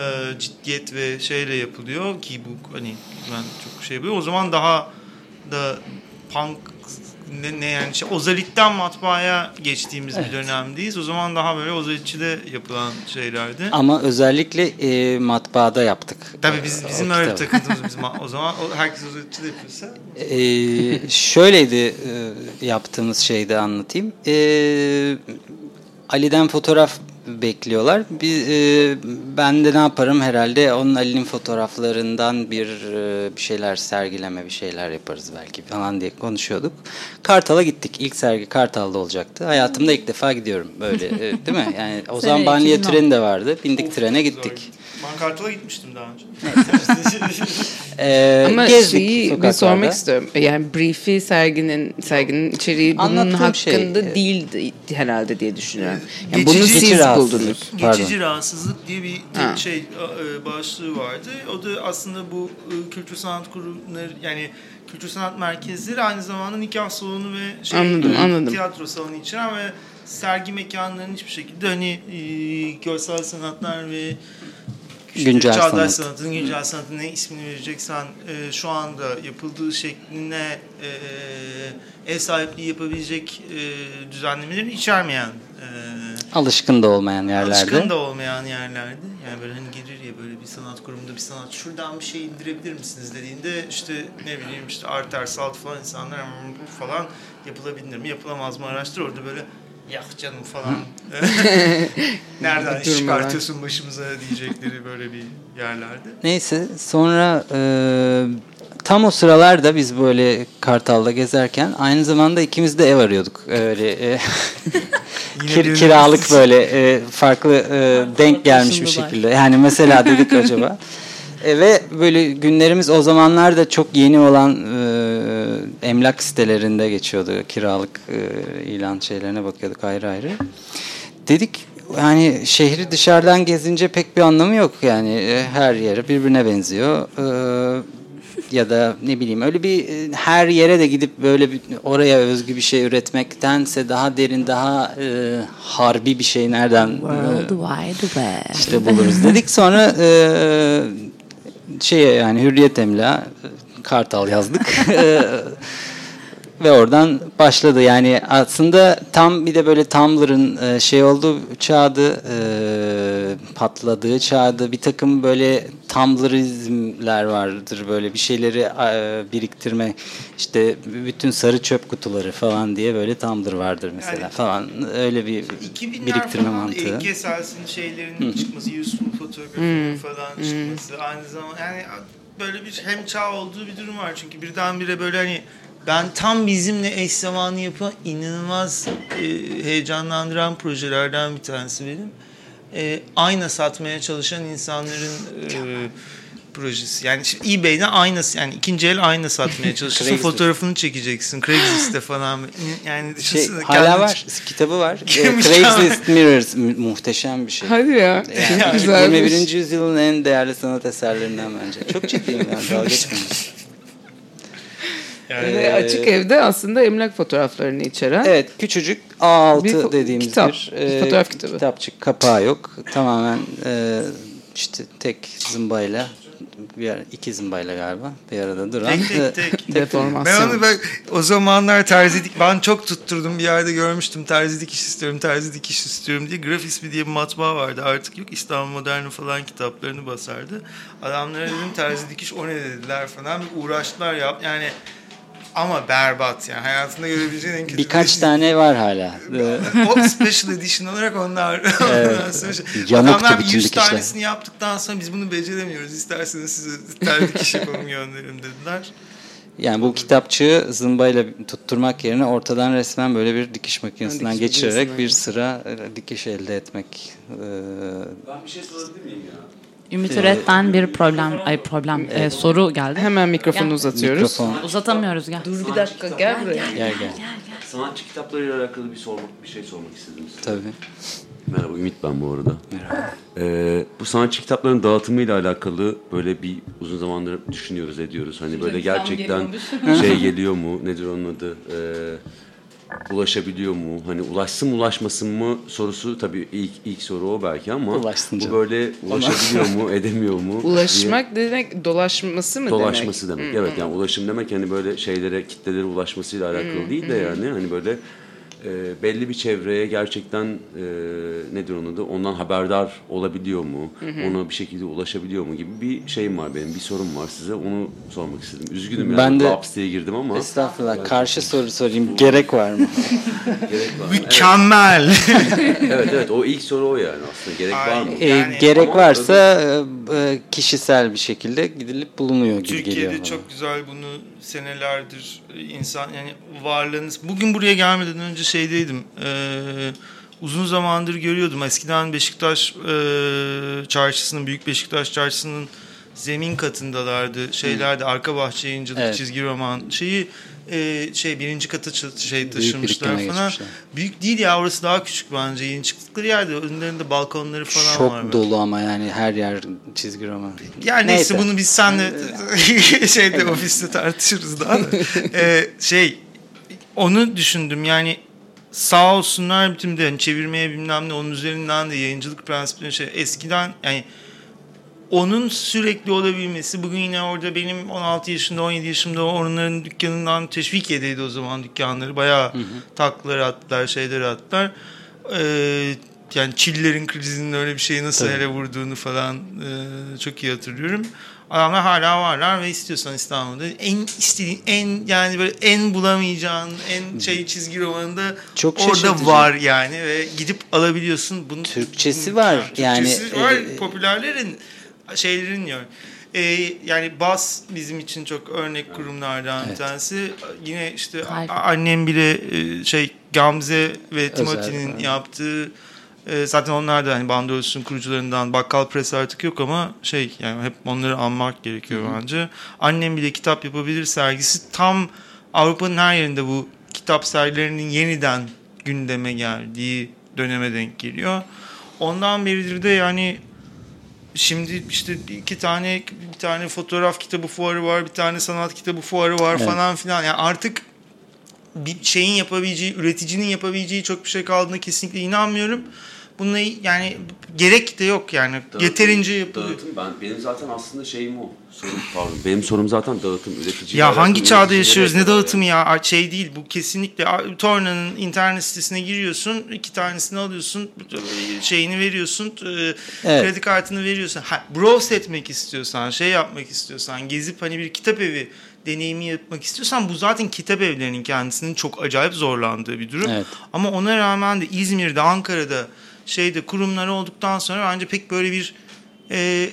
D: e, ciddiyet ve şeyle yapılıyor ki bu hani ben çok şey yapıyorum. O zaman daha da punk ne, ne yani şey, ozalit'ten matbaaya geçtiğimiz
C: Evet.
D: bir dönemdeyiz. O zaman daha böyle ozalitçide yapılan şeylerdi.
C: Ama özellikle e, matbaada yaptık.
D: Tabii biz
C: O
D: bizim öyle bir takıntımız bizim o zaman o, herkes ozalitçide yapıyorsa.
C: Ee, şöyleydi e, yaptığımız şeyde anlatayım. Ee, Ali'den fotoğraf bekliyorlar. Bir, e, ben de ne yaparım herhalde onun Ali'nin fotoğraflarından bir, e, bir şeyler sergileme bir şeyler yaparız belki falan diye konuşuyorduk. Kartal'a gittik. İlk sergi Kartal'da olacaktı. Hayatımda ilk defa gidiyorum böyle e, değil mi? Yani o zaman
A: Sene
C: banliyö
A: 2010.
C: treni de vardı. Bindik
D: Of,
C: trene gittik.
D: Ben Kartal'a gitmiştim daha önce.
C: Ee,
B: Ama
C: gezdik
B: şeyi bir sormak istiyorum. Yani brief'i serginin serginin içeriği bunun
C: Anlattığım
B: hakkında
C: şey,
B: değildi herhalde diye düşünüyorum. Yani
D: Geçici-
B: bunu siz
C: Geçici rahatsızlık.
B: buldunuz.
C: Pardon.
D: Geçici rahatsızlık diye bir
B: Ha.
D: şey e, başlığı vardı. O da aslında bu e, kültür sanat kurumları yani kültür sanat merkezleri aynı zamanda nikah salonu ve şey,
B: Anladım,
D: e,
B: anladım.
D: tiyatro salonu içeren ve sergi mekanlarının hiçbir şekilde hani e, görsel sanatlar ve işte
C: Güncel
D: çağdaş
C: sanat.
D: sanatın güncel sanatın ne ismini vereceksen e, şu anda yapıldığı şekline e, ev sahipliği yapabilecek e, düzenlemeleri içermeyen e,
C: Alışkın da olmayan yerlerde.
D: Alışkın da olmayan yerlerde. Yani böyle hani gelir ya böyle bir sanat kurumunda bir sanat şuradan bir şey indirebilir misiniz dediğinde işte ne bileyim işte arter salt falan insanlar "Hmm, bu falan yapılabilir mi yapılamaz mı araştır orada böyle yak canım falan nereden iş çıkartıyorsun başımıza diyecekleri böyle bir yerlerde.
C: Neyse sonra e, tam o sıralarda biz böyle Kartal'da gezerken aynı zamanda ikimiz de ev arıyorduk. Öyle e, kir- kiralık böyle e, farklı e, denk gelmiş bir şekilde. Yani mesela dedik acaba. E, ve böyle günlerimiz o zamanlarda çok yeni olan e, emlak sitelerinde geçiyordu. Kiralık e, ilan şeylerine bakıyorduk ayrı ayrı. Dedik yani şehri dışarıdan gezince pek bir anlamı yok yani E, her yere birbirine benziyor. E, ya da ne bileyim öyle bir e, her yere de gidip böyle bir oraya özgü bir şey üretmektense daha derin daha e, harbi bir şey nereden e,
A: World Wide Web.
C: işte buluruz dedik. Sonra e, şeye yani Hürriyet Emla Kartal yazdık. Ve oradan başladı. Yani aslında tam bir de böyle Tumblr'ın e, şey olduğu çağdı, e, patladığı çağdı. Bir takım böyle Tumblrizmler vardır böyle bir şeyleri e, biriktirme. İşte bütün sarı çöp kutuları falan diye böyle Tumblr vardır mesela
D: Yani-
C: falan. Öyle bir
D: 2000'ler
C: biriktirme
D: falan
C: mantığı.
D: Ege Selsin şeylerinin çıkması, useful fotoğrafı falan çıkması. Aynı zamanda yani böyle bir hem çağ olduğu bir durum var. Çünkü birdenbire böyle hani ben tam bizimle eş zamanlı yapan inanılmaz e, heyecanlandıran projelerden bir tanesi benim. E, ayna satmaya çalışan insanların e, projesi. Yani şimdi eBay'de aynası yani ikinci el ayna satmaya çalışıyorsun. fotoğrafını çekeceksin. Craigslist'te falan. Yani
C: şey, hala var. Kitabı var. Craigslist Mirrors muhteşem bir şey.
B: Hadi ya.
C: Yani,
B: Çok
C: güzel. 21. yüzyılın en değerli sanat eserlerinden bence. Çok ciddiyim yani. Dalga geçmeyin.
B: Yani, ee, açık evde aslında emlak fotoğraflarını içeren.
C: Evet küçücük A6 bir dediğimiz
B: kitap,
C: bir
B: e, fotoğraf kitabı.
C: Kitapçık kapağı yok. Tamamen e, işte tek zımbayla bir yer, iki zımbayla galiba bir arada duran.
D: Tek tek tek.
B: Deformasyon.
D: Ben onu ben, o zamanlar terzi dik, ben çok tutturdum bir yerde görmüştüm terzi dikiş istiyorum terzi dikiş istiyorum diye. Grafismi diye bir matbaa vardı artık yok İstanbul Moderni falan kitaplarını basardı. Adamlara dedim terzi dikiş o ne dediler falan bir uğraştılar yap yani ama berbat yani hayatında görebileceğin en kötü.
C: Birkaç tane var hala.
D: o special edition olarak onlar.
C: Evet.
D: Adamlar
C: bütün
D: 100
C: dikişler.
D: tanesini yaptıktan sonra biz bunu beceremiyoruz. İsterseniz size tel dikiş yapalım gönderelim dediler.
C: Yani bu kitapçığı zımbayla tutturmak yerine ortadan resmen böyle bir dikiş makinesinden
B: dikiş
C: geçirerek bir sıra e, dikiş elde etmek. Ee,
E: Ben bir şey sorabilir miyim ya?
A: Ümit Üret'ten bir problem, ay problem e, soru geldi.
B: Hemen mikrofonu
A: Gel.
B: uzatıyoruz.
C: mikrofon.
A: Uzatamıyoruz gel.
B: Dur bir dakika gel buraya.
C: Gel gel.
E: Sanatçı kitaplarıyla alakalı bir sormak, bir şey sormak istedim size.
C: Tabii.
E: Merhaba Ümit ben bu arada.
C: Merhaba.
E: Ee, bu sanatçı kitapların dağıtımıyla alakalı böyle bir uzun zamandır düşünüyoruz ediyoruz. Hani böyle gerçekten şey geliyor mu? Nedir onun adı? Ee, ulaşabiliyor mu? Hani ulaşsın ulaşmasın mı sorusu tabii ilk ilk soru o belki ama
C: Ulaşsın
E: bu
C: canım.
E: böyle ulaşabiliyor mu, edemiyor mu?
B: Ulaşmak demek dolaşması mı
E: dolaşması demek.
B: demek?
E: Evet yani ulaşım demek hani böyle şeylere, kitlelere ulaşmasıyla alakalı değil de yani hani böyle e, belli bir çevreye gerçekten e, nedir onu da ondan haberdar olabiliyor mu? Ona bir şekilde ulaşabiliyor mu gibi bir şeyim var benim. Bir sorum var size. Onu sormak istedim. Üzgünüm
C: Ben
E: yani.
C: de-
E: Laps diye girdim ama
C: Estağfurullah. Karşı soru sorayım. Gerek var mı?
E: gerek var. mı?
D: Mükemmel.
E: Evet evet o ilk soru o yani aslında. Gerek var mı?
D: Ay.
C: E,
D: Yani
C: gerek
E: ama
C: varsa e, e, kişisel bir şekilde gidilip bulunuyor gibi geliyor
D: Türkiye'de çok güzel bunu senelerdir insan yani varlığınız. Bugün buraya gelmeden önce şeydeydim. Ee, uzun zamandır görüyordum. Eskiden Beşiktaş e, çarşısının, Büyük Beşiktaş çarşısının zemin katındalardı. Şeylerde arka bahçe yayıncılık
C: Evet.
D: çizgi roman şeyi e, şey birinci katı şey
C: Büyük
D: taşımışlar
C: biriklime
D: falan.
C: geçmişler.
D: Büyük değil ya orası daha küçük bence. Yeni çıktıkları yerde önlerinde balkonları falan
C: Çok
D: var. böyle.
C: dolu ama yani her yer çizgi roman.
D: Yani neyse, bunu biz senle şeyde ofiste tartışırız daha da. Ee, şey onu düşündüm yani sağ olsunlar bütün de hani çevirmeye bilmem ne onun üzerinden de yayıncılık prensipleri şey eskiden yani onun sürekli olabilmesi bugün yine orada benim 16 yaşında 17 yaşımda onların dükkanından teşvik edeydi o zaman dükkanları bayağı taklar attılar şeyler attılar ee, yani Çillerin krizinin öyle bir şeyi nasıl
C: Tabii.
D: hele vurduğunu falan e, çok iyi hatırlıyorum. Adamlar hala varlar ve istiyorsan İstanbul'da en istediğin en yani böyle en bulamayacağın en şey çizgi romanında
C: Çok
D: orada var yani ve gidip alabiliyorsun. Bunu,
C: Türkçesi var. Yani,
D: Türkçesi var.
C: e,
D: popülerlerin şeylerin diyor. Ee, yani BAS bizim için çok örnek kurumlardan bir
C: Evet.
D: tanesi. Yine işte
A: Kalp.
D: a- annem bile e, şey Gamze ve Timothy'nin yaptığı e, zaten onlar da hani Bandrolüs'ün kurucularından Bakkal Press artık yok ama şey yani hep onları anmak gerekiyor bence. Annem bile kitap yapabilir sergisi tam Avrupa'nın her yerinde bu kitap sergilerinin yeniden gündeme geldiği döneme denk geliyor. Ondan beridir de yani şimdi işte iki tane bir tane fotoğraf kitabı fuarı var, bir tane sanat kitabı fuarı var
C: Evet.
D: falan filan. Yani artık bir şeyin yapabileceği, üreticinin yapabileceği çok bir şey kaldığına kesinlikle inanmıyorum. Bununla yani gerek de yok yani.
E: Dağıtım-
D: Yeterince yapılıyor.
E: Dağıtım ben benim zaten aslında şeyim o. Sorum, pardon. Benim sorum zaten dağıtım üretici.
D: Ya hangi çağda yaşıyoruz? Ne dağıtımı ya? Şey değil bu kesinlikle. Torna'nın internet sitesine giriyorsun. iki tanesini alıyorsun. Şeyini veriyorsun. e,
C: Evet.
D: Kredi kartını veriyorsun. Ha, browse etmek istiyorsan, şey yapmak istiyorsan, gezip hani bir kitap evi deneyimi yapmak istiyorsan bu zaten kitap evlerinin kendisinin çok acayip zorlandığı bir durum.
C: Evet.
D: Ama ona rağmen de İzmir'de, Ankara'da şeyde kurumlar olduktan sonra bence pek böyle bir e,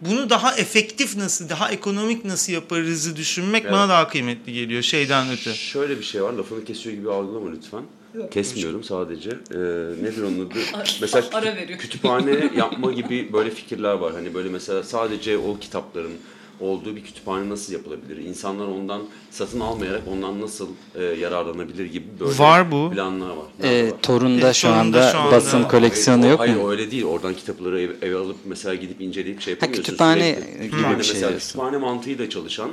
D: bunu daha efektif nasıl, daha ekonomik nasıl yaparızı düşünmek
E: Evet.
D: bana daha kıymetli geliyor şeyden öte.
E: Şöyle bir şey var lafını kesiyor gibi algılama lütfen. Kesmiyorum sadece. Ee, nedir onun adı? mesela ara kütüphane yapma gibi böyle fikirler var. Hani böyle mesela sadece o kitapların olduğu bir kütüphane nasıl yapılabilir? İnsanlar ondan satın almayarak ondan nasıl e, yararlanabilir gibi böyle
D: var bu.
E: planlar var.
C: E, Torun'da, e, şu, anda şu anda basın koleksiyonu
E: hayır,
C: yok
E: hayır,
C: mu?
E: Hayır öyle değil. Oradan kitapları ev, eve alıp mesela gidip inceleyip şey yapamıyorsun.
C: Ha, kütüphane
E: Sürekli, kütüphane mesela kütüphane mantığıyla çalışan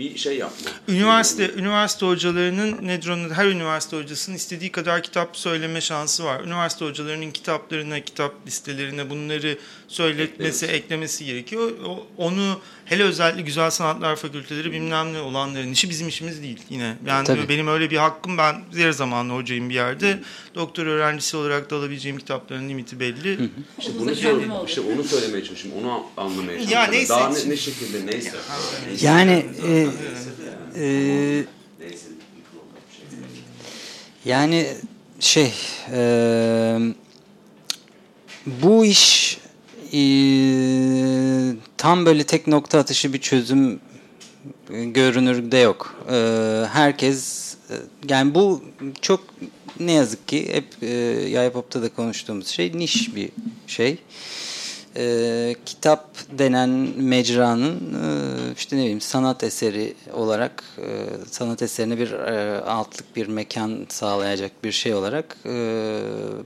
E: bir şey yapma.
D: Üniversite yani. üniversite hocalarının nedir onun her üniversite hocasının istediği kadar kitap söyleme şansı var. Üniversite hocalarının kitaplarına, kitap listelerine bunları söyletmesi, evet. eklemesi gerekiyor. O, onu hele özellikle güzel sanatlar fakülteleri bilmem ne olanların işi bizim işimiz değil yine. Yani Tabii. benim öyle bir hakkım ben her zamanlı hocayım bir yerde. Doktor öğrencisi olarak da alabileceğim kitapların limiti belli. Hı hı.
E: İşte bunu, söyle, işte onu söylemeye çalışıyorum. Onu anlamaya çalışıyorum. Ya neyse. Daha ne, ne şekilde neyse.
C: neyse. Yani e, e, yani şey e, bu iş e, tam böyle tek nokta atışı bir çözüm görünürde yok. E, herkes yani bu çok ne yazık ki hep e, Yay Pop'ta da konuştuğumuz şey niş bir şey e, kitap denen mecranın e, işte ne bileyim sanat eseri olarak e, sanat eserine bir e, altlık bir mekan sağlayacak bir şey olarak e,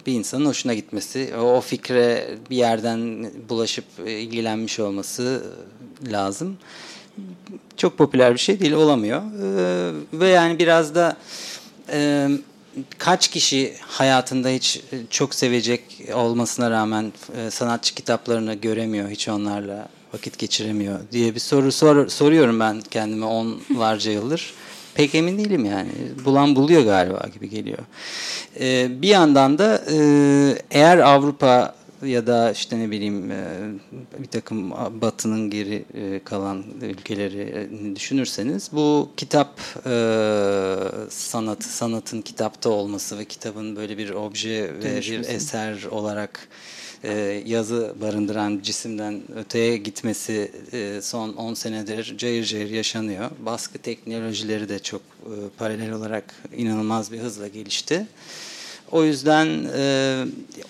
C: bir insanın hoşuna gitmesi o fikre bir yerden bulaşıp ilgilenmiş olması lazım. Çok popüler bir şey değil olamıyor e, ve yani biraz da e, kaç kişi hayatında hiç e, çok sevecek olmasına rağmen e, sanatçı kitaplarını göremiyor, hiç onlarla vakit geçiremiyor diye bir soru sor, soruyorum ben kendime onlarca yıldır. Pek emin değilim yani. Bulan buluyor galiba gibi geliyor. Ee, bir yandan da e, eğer Avrupa ya da işte ne bileyim e, bir takım batının geri e, kalan ülkeleri düşünürseniz bu kitap e, sanatı sanatın kitapta olması ve kitabın böyle bir obje ve bir eser olarak yazı barındıran cisimden öteye gitmesi son 10 senedir cayır cayır yaşanıyor. Baskı teknolojileri de çok paralel olarak inanılmaz bir hızla gelişti. O yüzden e,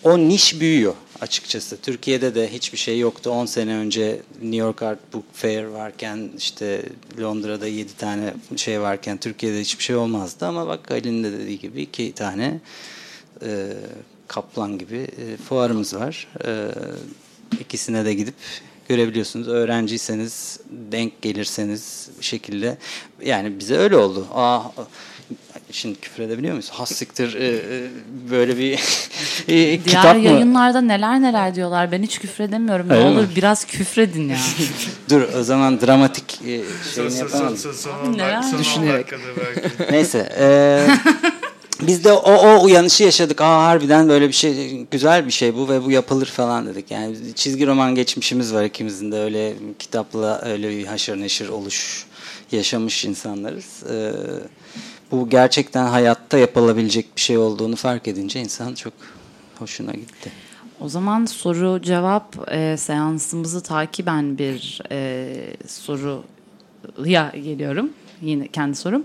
C: o niş büyüyor açıkçası. Türkiye'de de hiçbir şey yoktu. 10 sene önce New York Art Book Fair varken işte Londra'da 7 tane şey varken Türkiye'de hiçbir şey olmazdı. Ama bak Ali'nin de dediği gibi iki tane e, kaplan gibi e, fuarımız var. E, ikisine de gidip görebiliyorsunuz. Öğrenciyseniz, denk gelirseniz bir şekilde yani bize öyle oldu. Aa Şimdi küfür edebiliyor muyuz? Hassiktir e, e, böyle bir e, kitap
A: mı? Diğer yayınlarda neler neler diyorlar. Ben hiç küfür edemiyorum. Ne olur biraz küfredin ya.
C: Dur o zaman dramatik e, şeyini yapalım. Düşünerek. Neyse. E, biz de o, o uyanışı yaşadık. Aa harbiden böyle bir şey güzel bir şey bu ve bu yapılır falan dedik. Yani çizgi roman geçmişimiz var ikimizin de öyle kitapla öyle bir haşır neşir oluş yaşamış insanlarız. Ee, bu gerçekten hayatta yapılabilecek bir şey olduğunu fark edince insan çok hoşuna gitti.
A: O zaman soru cevap e, seansımızı takiben bir e, soruya geliyorum. Yine kendi sorum.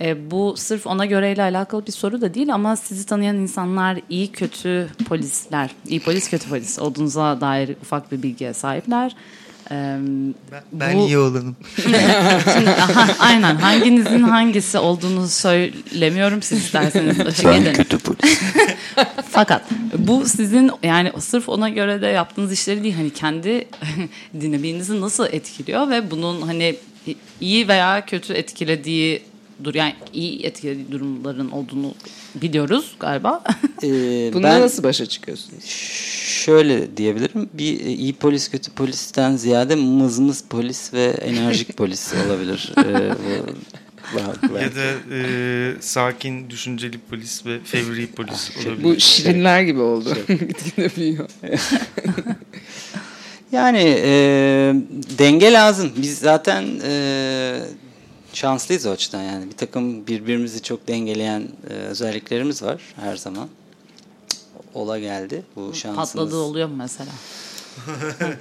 A: E, bu sırf ona göreyle alakalı bir soru da değil ama sizi tanıyan insanlar iyi kötü polisler, iyi polis kötü polis olduğunuza dair ufak bir bilgiye sahipler.
D: Ben, ben bu... iyi olanım.
A: Şimdi, aha, aynen hanginizin hangisi olduğunu söylemiyorum siz isterseniz açık
C: ben edin. kötü polis.
A: Fakat bu sizin yani sırf ona göre de yaptığınız işleri değil hani kendi dinamiğinizi nasıl etkiliyor ve bunun hani iyi veya kötü etkilediği dur yani iyi etkili durumların olduğunu biliyoruz galiba.
B: Ee, Bununla ben, nasıl başa çıkıyorsunuz?
C: Şöyle diyebilirim. Bir iyi polis kötü polisten ziyade mızmız polis ve enerjik polis olabilir. Ee,
D: ya da e, sakin, düşünceli polis ve fevri polis olabilir.
B: Bu şirinler gibi oldu. Gitgide büyüyor.
C: yani e, denge lazım. Biz zaten e, şanslıyız o açıdan yani. Bir takım birbirimizi çok dengeleyen e, özelliklerimiz var her zaman. Ola geldi bu şansımız.
A: Patladığı oluyor mu mesela?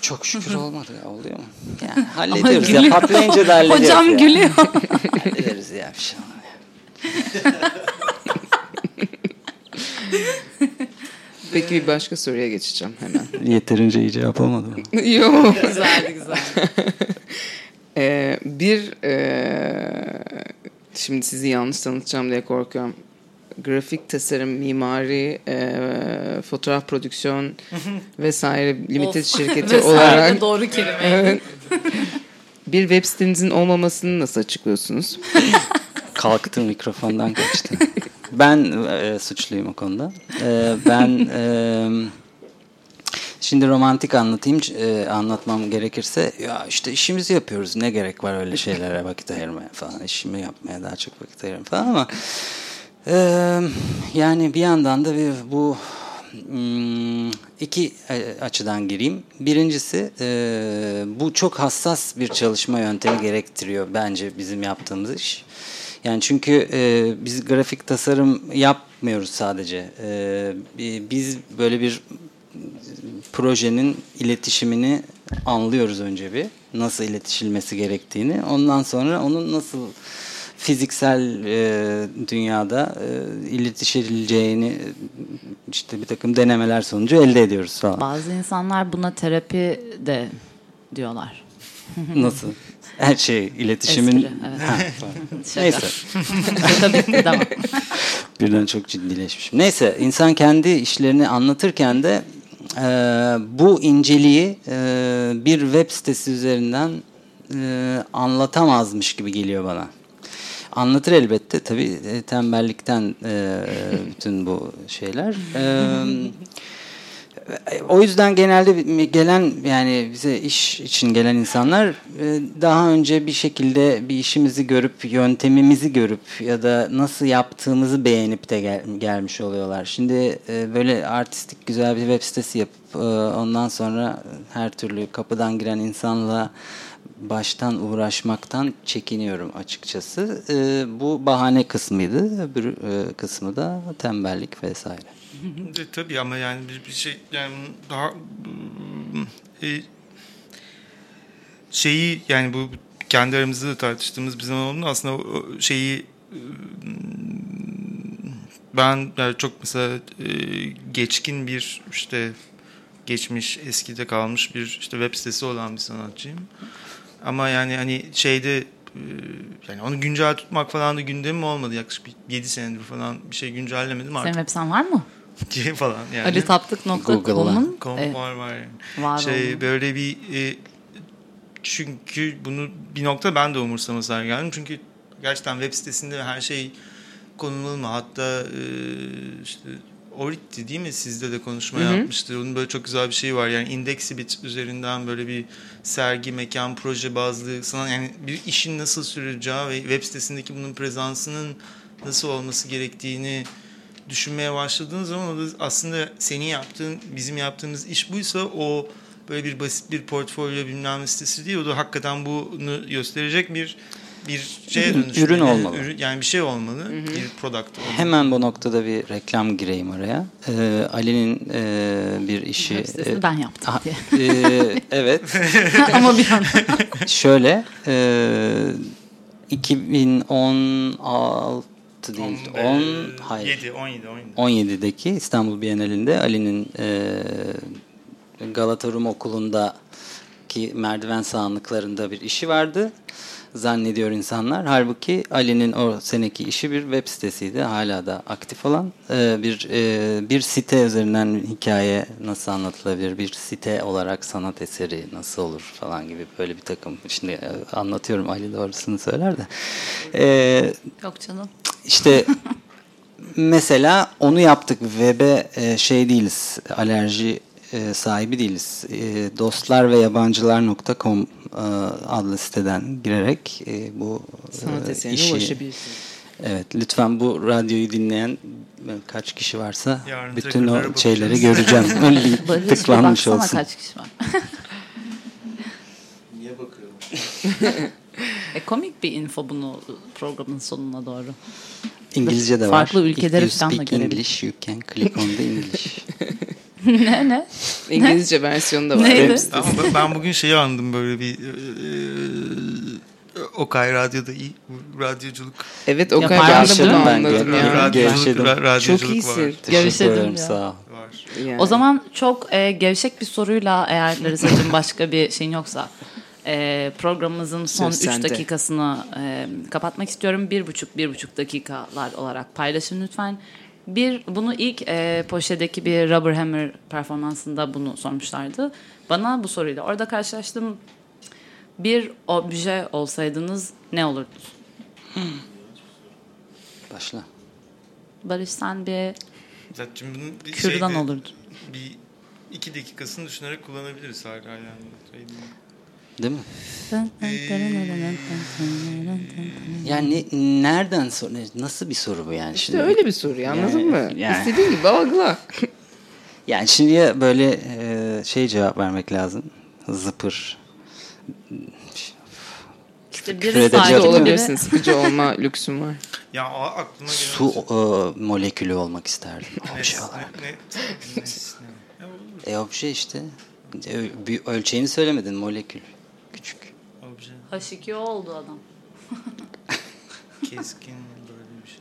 C: çok şükür olmadı ya oluyor mu? Yani hallediyoruz ya patlayınca da hallediyoruz
A: Hocam
C: ya.
A: gülüyor.
C: hallederiz ya bir şey.
B: Peki bir başka soruya geçeceğim hemen.
C: Yeterince iyi cevap olmadı mı?
B: Yok.
A: güzeldi güzel.
B: Ee, bir e, şimdi sizi yanlış tanıtacağım diye korkuyorum. Grafik tasarım, mimari, e, fotoğraf prodüksiyon vesaire limited
A: Of.
B: şirketi
A: Vesaire
B: olarak
A: doğru kelime.
B: Evet. bir web sitenizin olmamasını nasıl açıklıyorsunuz?
C: Kalktı mikrofondan kaçtı. Ben e, suçluyum o konuda. E, ben e, şimdi romantik anlatayım e, anlatmam gerekirse ya işte işimizi yapıyoruz ne gerek var öyle şeylere vakit ayırmaya falan işimi yapmaya daha çok vakit ayırıyorum falan ama e, yani bir yandan da bir, bu hmm, iki e, açıdan gireyim. Birincisi bu çok hassas bir çalışma yöntemi gerektiriyor bence bizim yaptığımız iş. Yani çünkü e, biz grafik tasarım yapmıyoruz sadece. E, biz böyle bir projenin iletişimini anlıyoruz önce bir. Nasıl iletişilmesi gerektiğini. Ondan sonra onun nasıl fiziksel e, dünyada e, iletişileceğini işte bir takım denemeler sonucu elde ediyoruz falan.
A: Bazı insanlar buna terapi de diyorlar.
C: Nasıl? Her şey iletişimin...
A: Espri, evet.
C: Ha. Neyse.
A: Tamam.
C: Birden çok ciddileşmişim. Neyse insan kendi işlerini anlatırken de e, bu inceliği e, bir web sitesi üzerinden e, anlatamazmış gibi geliyor bana. Anlatır elbette tabii e, tembellikten e, bütün bu şeyler. E, o yüzden genelde gelen yani bize iş için gelen insanlar e, daha önce bir şekilde bir işimizi görüp yöntemimizi görüp ya da nasıl yaptığımızı beğenip de gel, gelmiş oluyorlar. Şimdi e, böyle artistik güzel bir web sitesi yapıp e, ondan sonra her türlü kapıdan giren insanla baştan uğraşmaktan çekiniyorum açıkçası. Bu bahane kısmıydı. Öbür kısmı da tembellik vesaire.
D: De, tabii ama yani bir, bir şey yani daha e, şeyi yani bu kendi aramızda da tartıştığımız bir zaman oldu aslında şeyi ben yani çok mesela e, geçkin bir işte geçmiş eskide kalmış bir işte web sitesi olan bir sanatçıyım. Ama yani hani şeyde e, yani onu güncel tutmak falan da gündemim olmadı. Yaklaşık 7 senedir falan bir şey güncellemedim artık.
A: Senin web siten var mı?
D: diye falan yani.
A: alitaptık.com'un
D: Com
A: e,
D: var var. Yani.
A: var
D: Şey böyle bir e, çünkü bunu bir nokta ben de umursamaz geldim. Çünkü gerçekten web sitesinde her şey konulmalı mı? Hatta e, işte Orit'ti değil mi? Sizde de konuşma
B: Hı hı.
D: yapmıştı. Onun böyle çok güzel bir şeyi var. Yani Indexibit üzerinden böyle bir sergi, mekan, proje bazlı sana yani bir işin nasıl sürüleceği ve web sitesindeki bunun prezansının nasıl olması gerektiğini düşünmeye başladığın zaman o da aslında senin yaptığın, bizim yaptığımız iş buysa o böyle bir basit bir portfolyo bilmem ne sitesi değil. O da hakikaten bunu gösterecek bir bir şeye dönüşmeli.
C: Ürün olmalı.
D: Ürün- yani bir şey olmalı. Bir product olmalı.
C: Hemen bu noktada bir reklam gireyim araya. Ee, Ali'nin e, bir işi... E,
A: ben yaptım diye.
C: e, evet.
A: Ama bir an
C: Şöyle e, 2016 değil. 10 hayır.
D: 7, 17, 17.
C: 17'deki İstanbul Bienalinde Ali'nin e, Galata Rum Okulu'ndaki merdiven sağanlıklarında bir işi vardı. Zannediyor insanlar. Halbuki Ali'nin o seneki işi bir web sitesiydi. Hala da aktif olan. E, bir e, bir site üzerinden hikaye nasıl anlatılabilir? Bir site olarak sanat eseri nasıl olur falan gibi böyle bir takım. Şimdi e, anlatıyorum Ali doğrusunu söyler de. E,
A: Yok canım.
C: İşte mesela onu yaptık web'e e, şey değiliz alerji e, sahibi değiliz. E, dostlar ve yabancılar.com e, adlı siteden girerek e, bu
B: Sanat eserine
C: işi
B: ulaşabilirsiniz.
C: Evet lütfen bu radyoyu dinleyen kaç kişi varsa
D: Yarın
C: bütün o
D: bakacağız.
C: şeyleri göreceğim. Öyle tıklanmış olsun.
A: kaç kişi var.
D: Niye bakıyorum?
A: E, komik bir info bunu programın sonuna doğru.
C: İngilizce de var.
A: Farklı ülkeleri falan da görebiliriz.
C: English you can click on the English.
A: ne ne?
B: İngilizce versiyonu da var.
A: Neydi?
D: Ama ben- ben bugün şeyi anladım böyle bir e, Okay Radyo'da iyi. Radyoculuk.
B: Evet o
A: Yapar
B: kadar ben de
A: mısın?
B: bunu
C: Ben
B: anladım ya.
D: Radyoculuk, ra- radyoculuk
B: Çok iyisin.
A: Gevşedim ya.
C: sağ ol.
D: var.
B: Yani.
A: O zaman çok e, gevşek bir soruyla eğer Larissa'cığım başka bir şeyin yoksa e, programımızın son
B: Söz
A: 3
B: sende.
A: dakikasını e, kapatmak istiyorum. Bir buçuk, bir buçuk dakikalar olarak paylaşın lütfen. Bir, bunu ilk e, Poşe'deki bir Rubber Hammer performansında bunu sormuşlardı. Bana bu soruyla orada karşılaştım. Bir obje olsaydınız ne olurdunuz?
C: Başla.
A: Barış sen bir
D: Zaten bunun bir
A: kürdan
D: şeyde-
A: olurdun.
D: Bir iki dakikasını düşünerek kullanabiliriz hala yani. Şey değil.
C: Mi? Yani nereden sor nereden bir soru bu yani
B: İşte
C: şimdi?
B: öyle bir soru ya, anladın
C: Yani-
B: mı?
C: yani-
B: İstediğin gibi algıla.
C: Yani şimdi ya böyle e, şey cevap vermek lazım. Zıpır.
A: İşte biri sakin,
B: olabilirsin. Sıkıcı olma lüksün var.
D: Ya aklıma gelen
C: Su e, molekülü olmak isterdim. Obje olarak.
D: ne. Ya olur.
C: E obje işte. E, bir ölçeğini söylemedin molekül. Küçük.
D: Obje,
A: H2O oldu adam.
D: keskin böyle bir şey.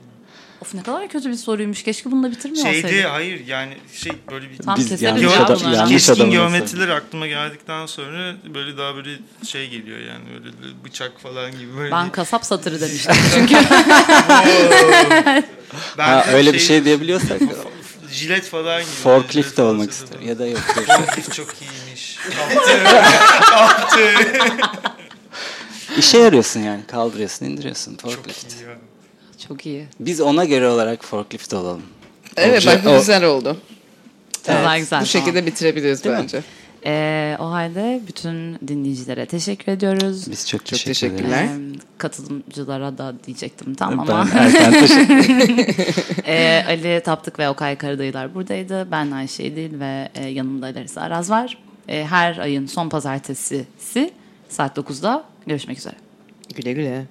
A: Of ne kadar kötü bir soruymuş. Keşke bunu da bitirmiyor olsaydık.
D: hayır yani şey böyle bir
A: Tam
C: Biz
A: keseriz
C: yanlış
A: ya
C: adam- yanlış
D: keskin
C: adamı
D: geometriler aklıma geldikten sonra böyle daha böyle şey geliyor yani böyle bıçak falan gibi böyle.
A: Ben kasap satırı demiştim çünkü.
D: Ben
C: Ha,
D: de
C: öyle bir şey diyebiliyorsak
D: jilet falan gibi.
C: forklift
D: Jilet
C: olmak isterim.
D: falan.
C: Ya da yok. yok.
D: Forklift çok iyiymiş. Kaptı. Kaptı.
C: İşe yarıyorsun yani. Kaldırıyorsun, indiriyorsun.
D: çok
C: Forklift.
D: iyi ya.
A: Çok iyi.
C: Biz ona göre olarak forklift olalım.
B: Evet
C: Obje-
B: bak bu
C: o-
B: güzel oldu.
A: Güzel güzel.
B: Bu şekilde bitirebiliriz
C: Değil mi?
B: bence.
A: Ee, o halde bütün dinleyicilere teşekkür ediyoruz.
C: Biz çok,
B: Çok
C: teşekkür
B: teşekkürler.
C: ederiz.
A: Ee, katılımcılara da diyecektim tam
C: Ben
A: ama.
C: erken teşekkür
A: Ee, Ali Taptık ve Okay Karadayılar buradaydı. Ben Ayşe İdil ve e, yanımda Larissa Araz var. E, her ayın son pazartesisi saat 9'da görüşmek üzere.
B: Güle güle.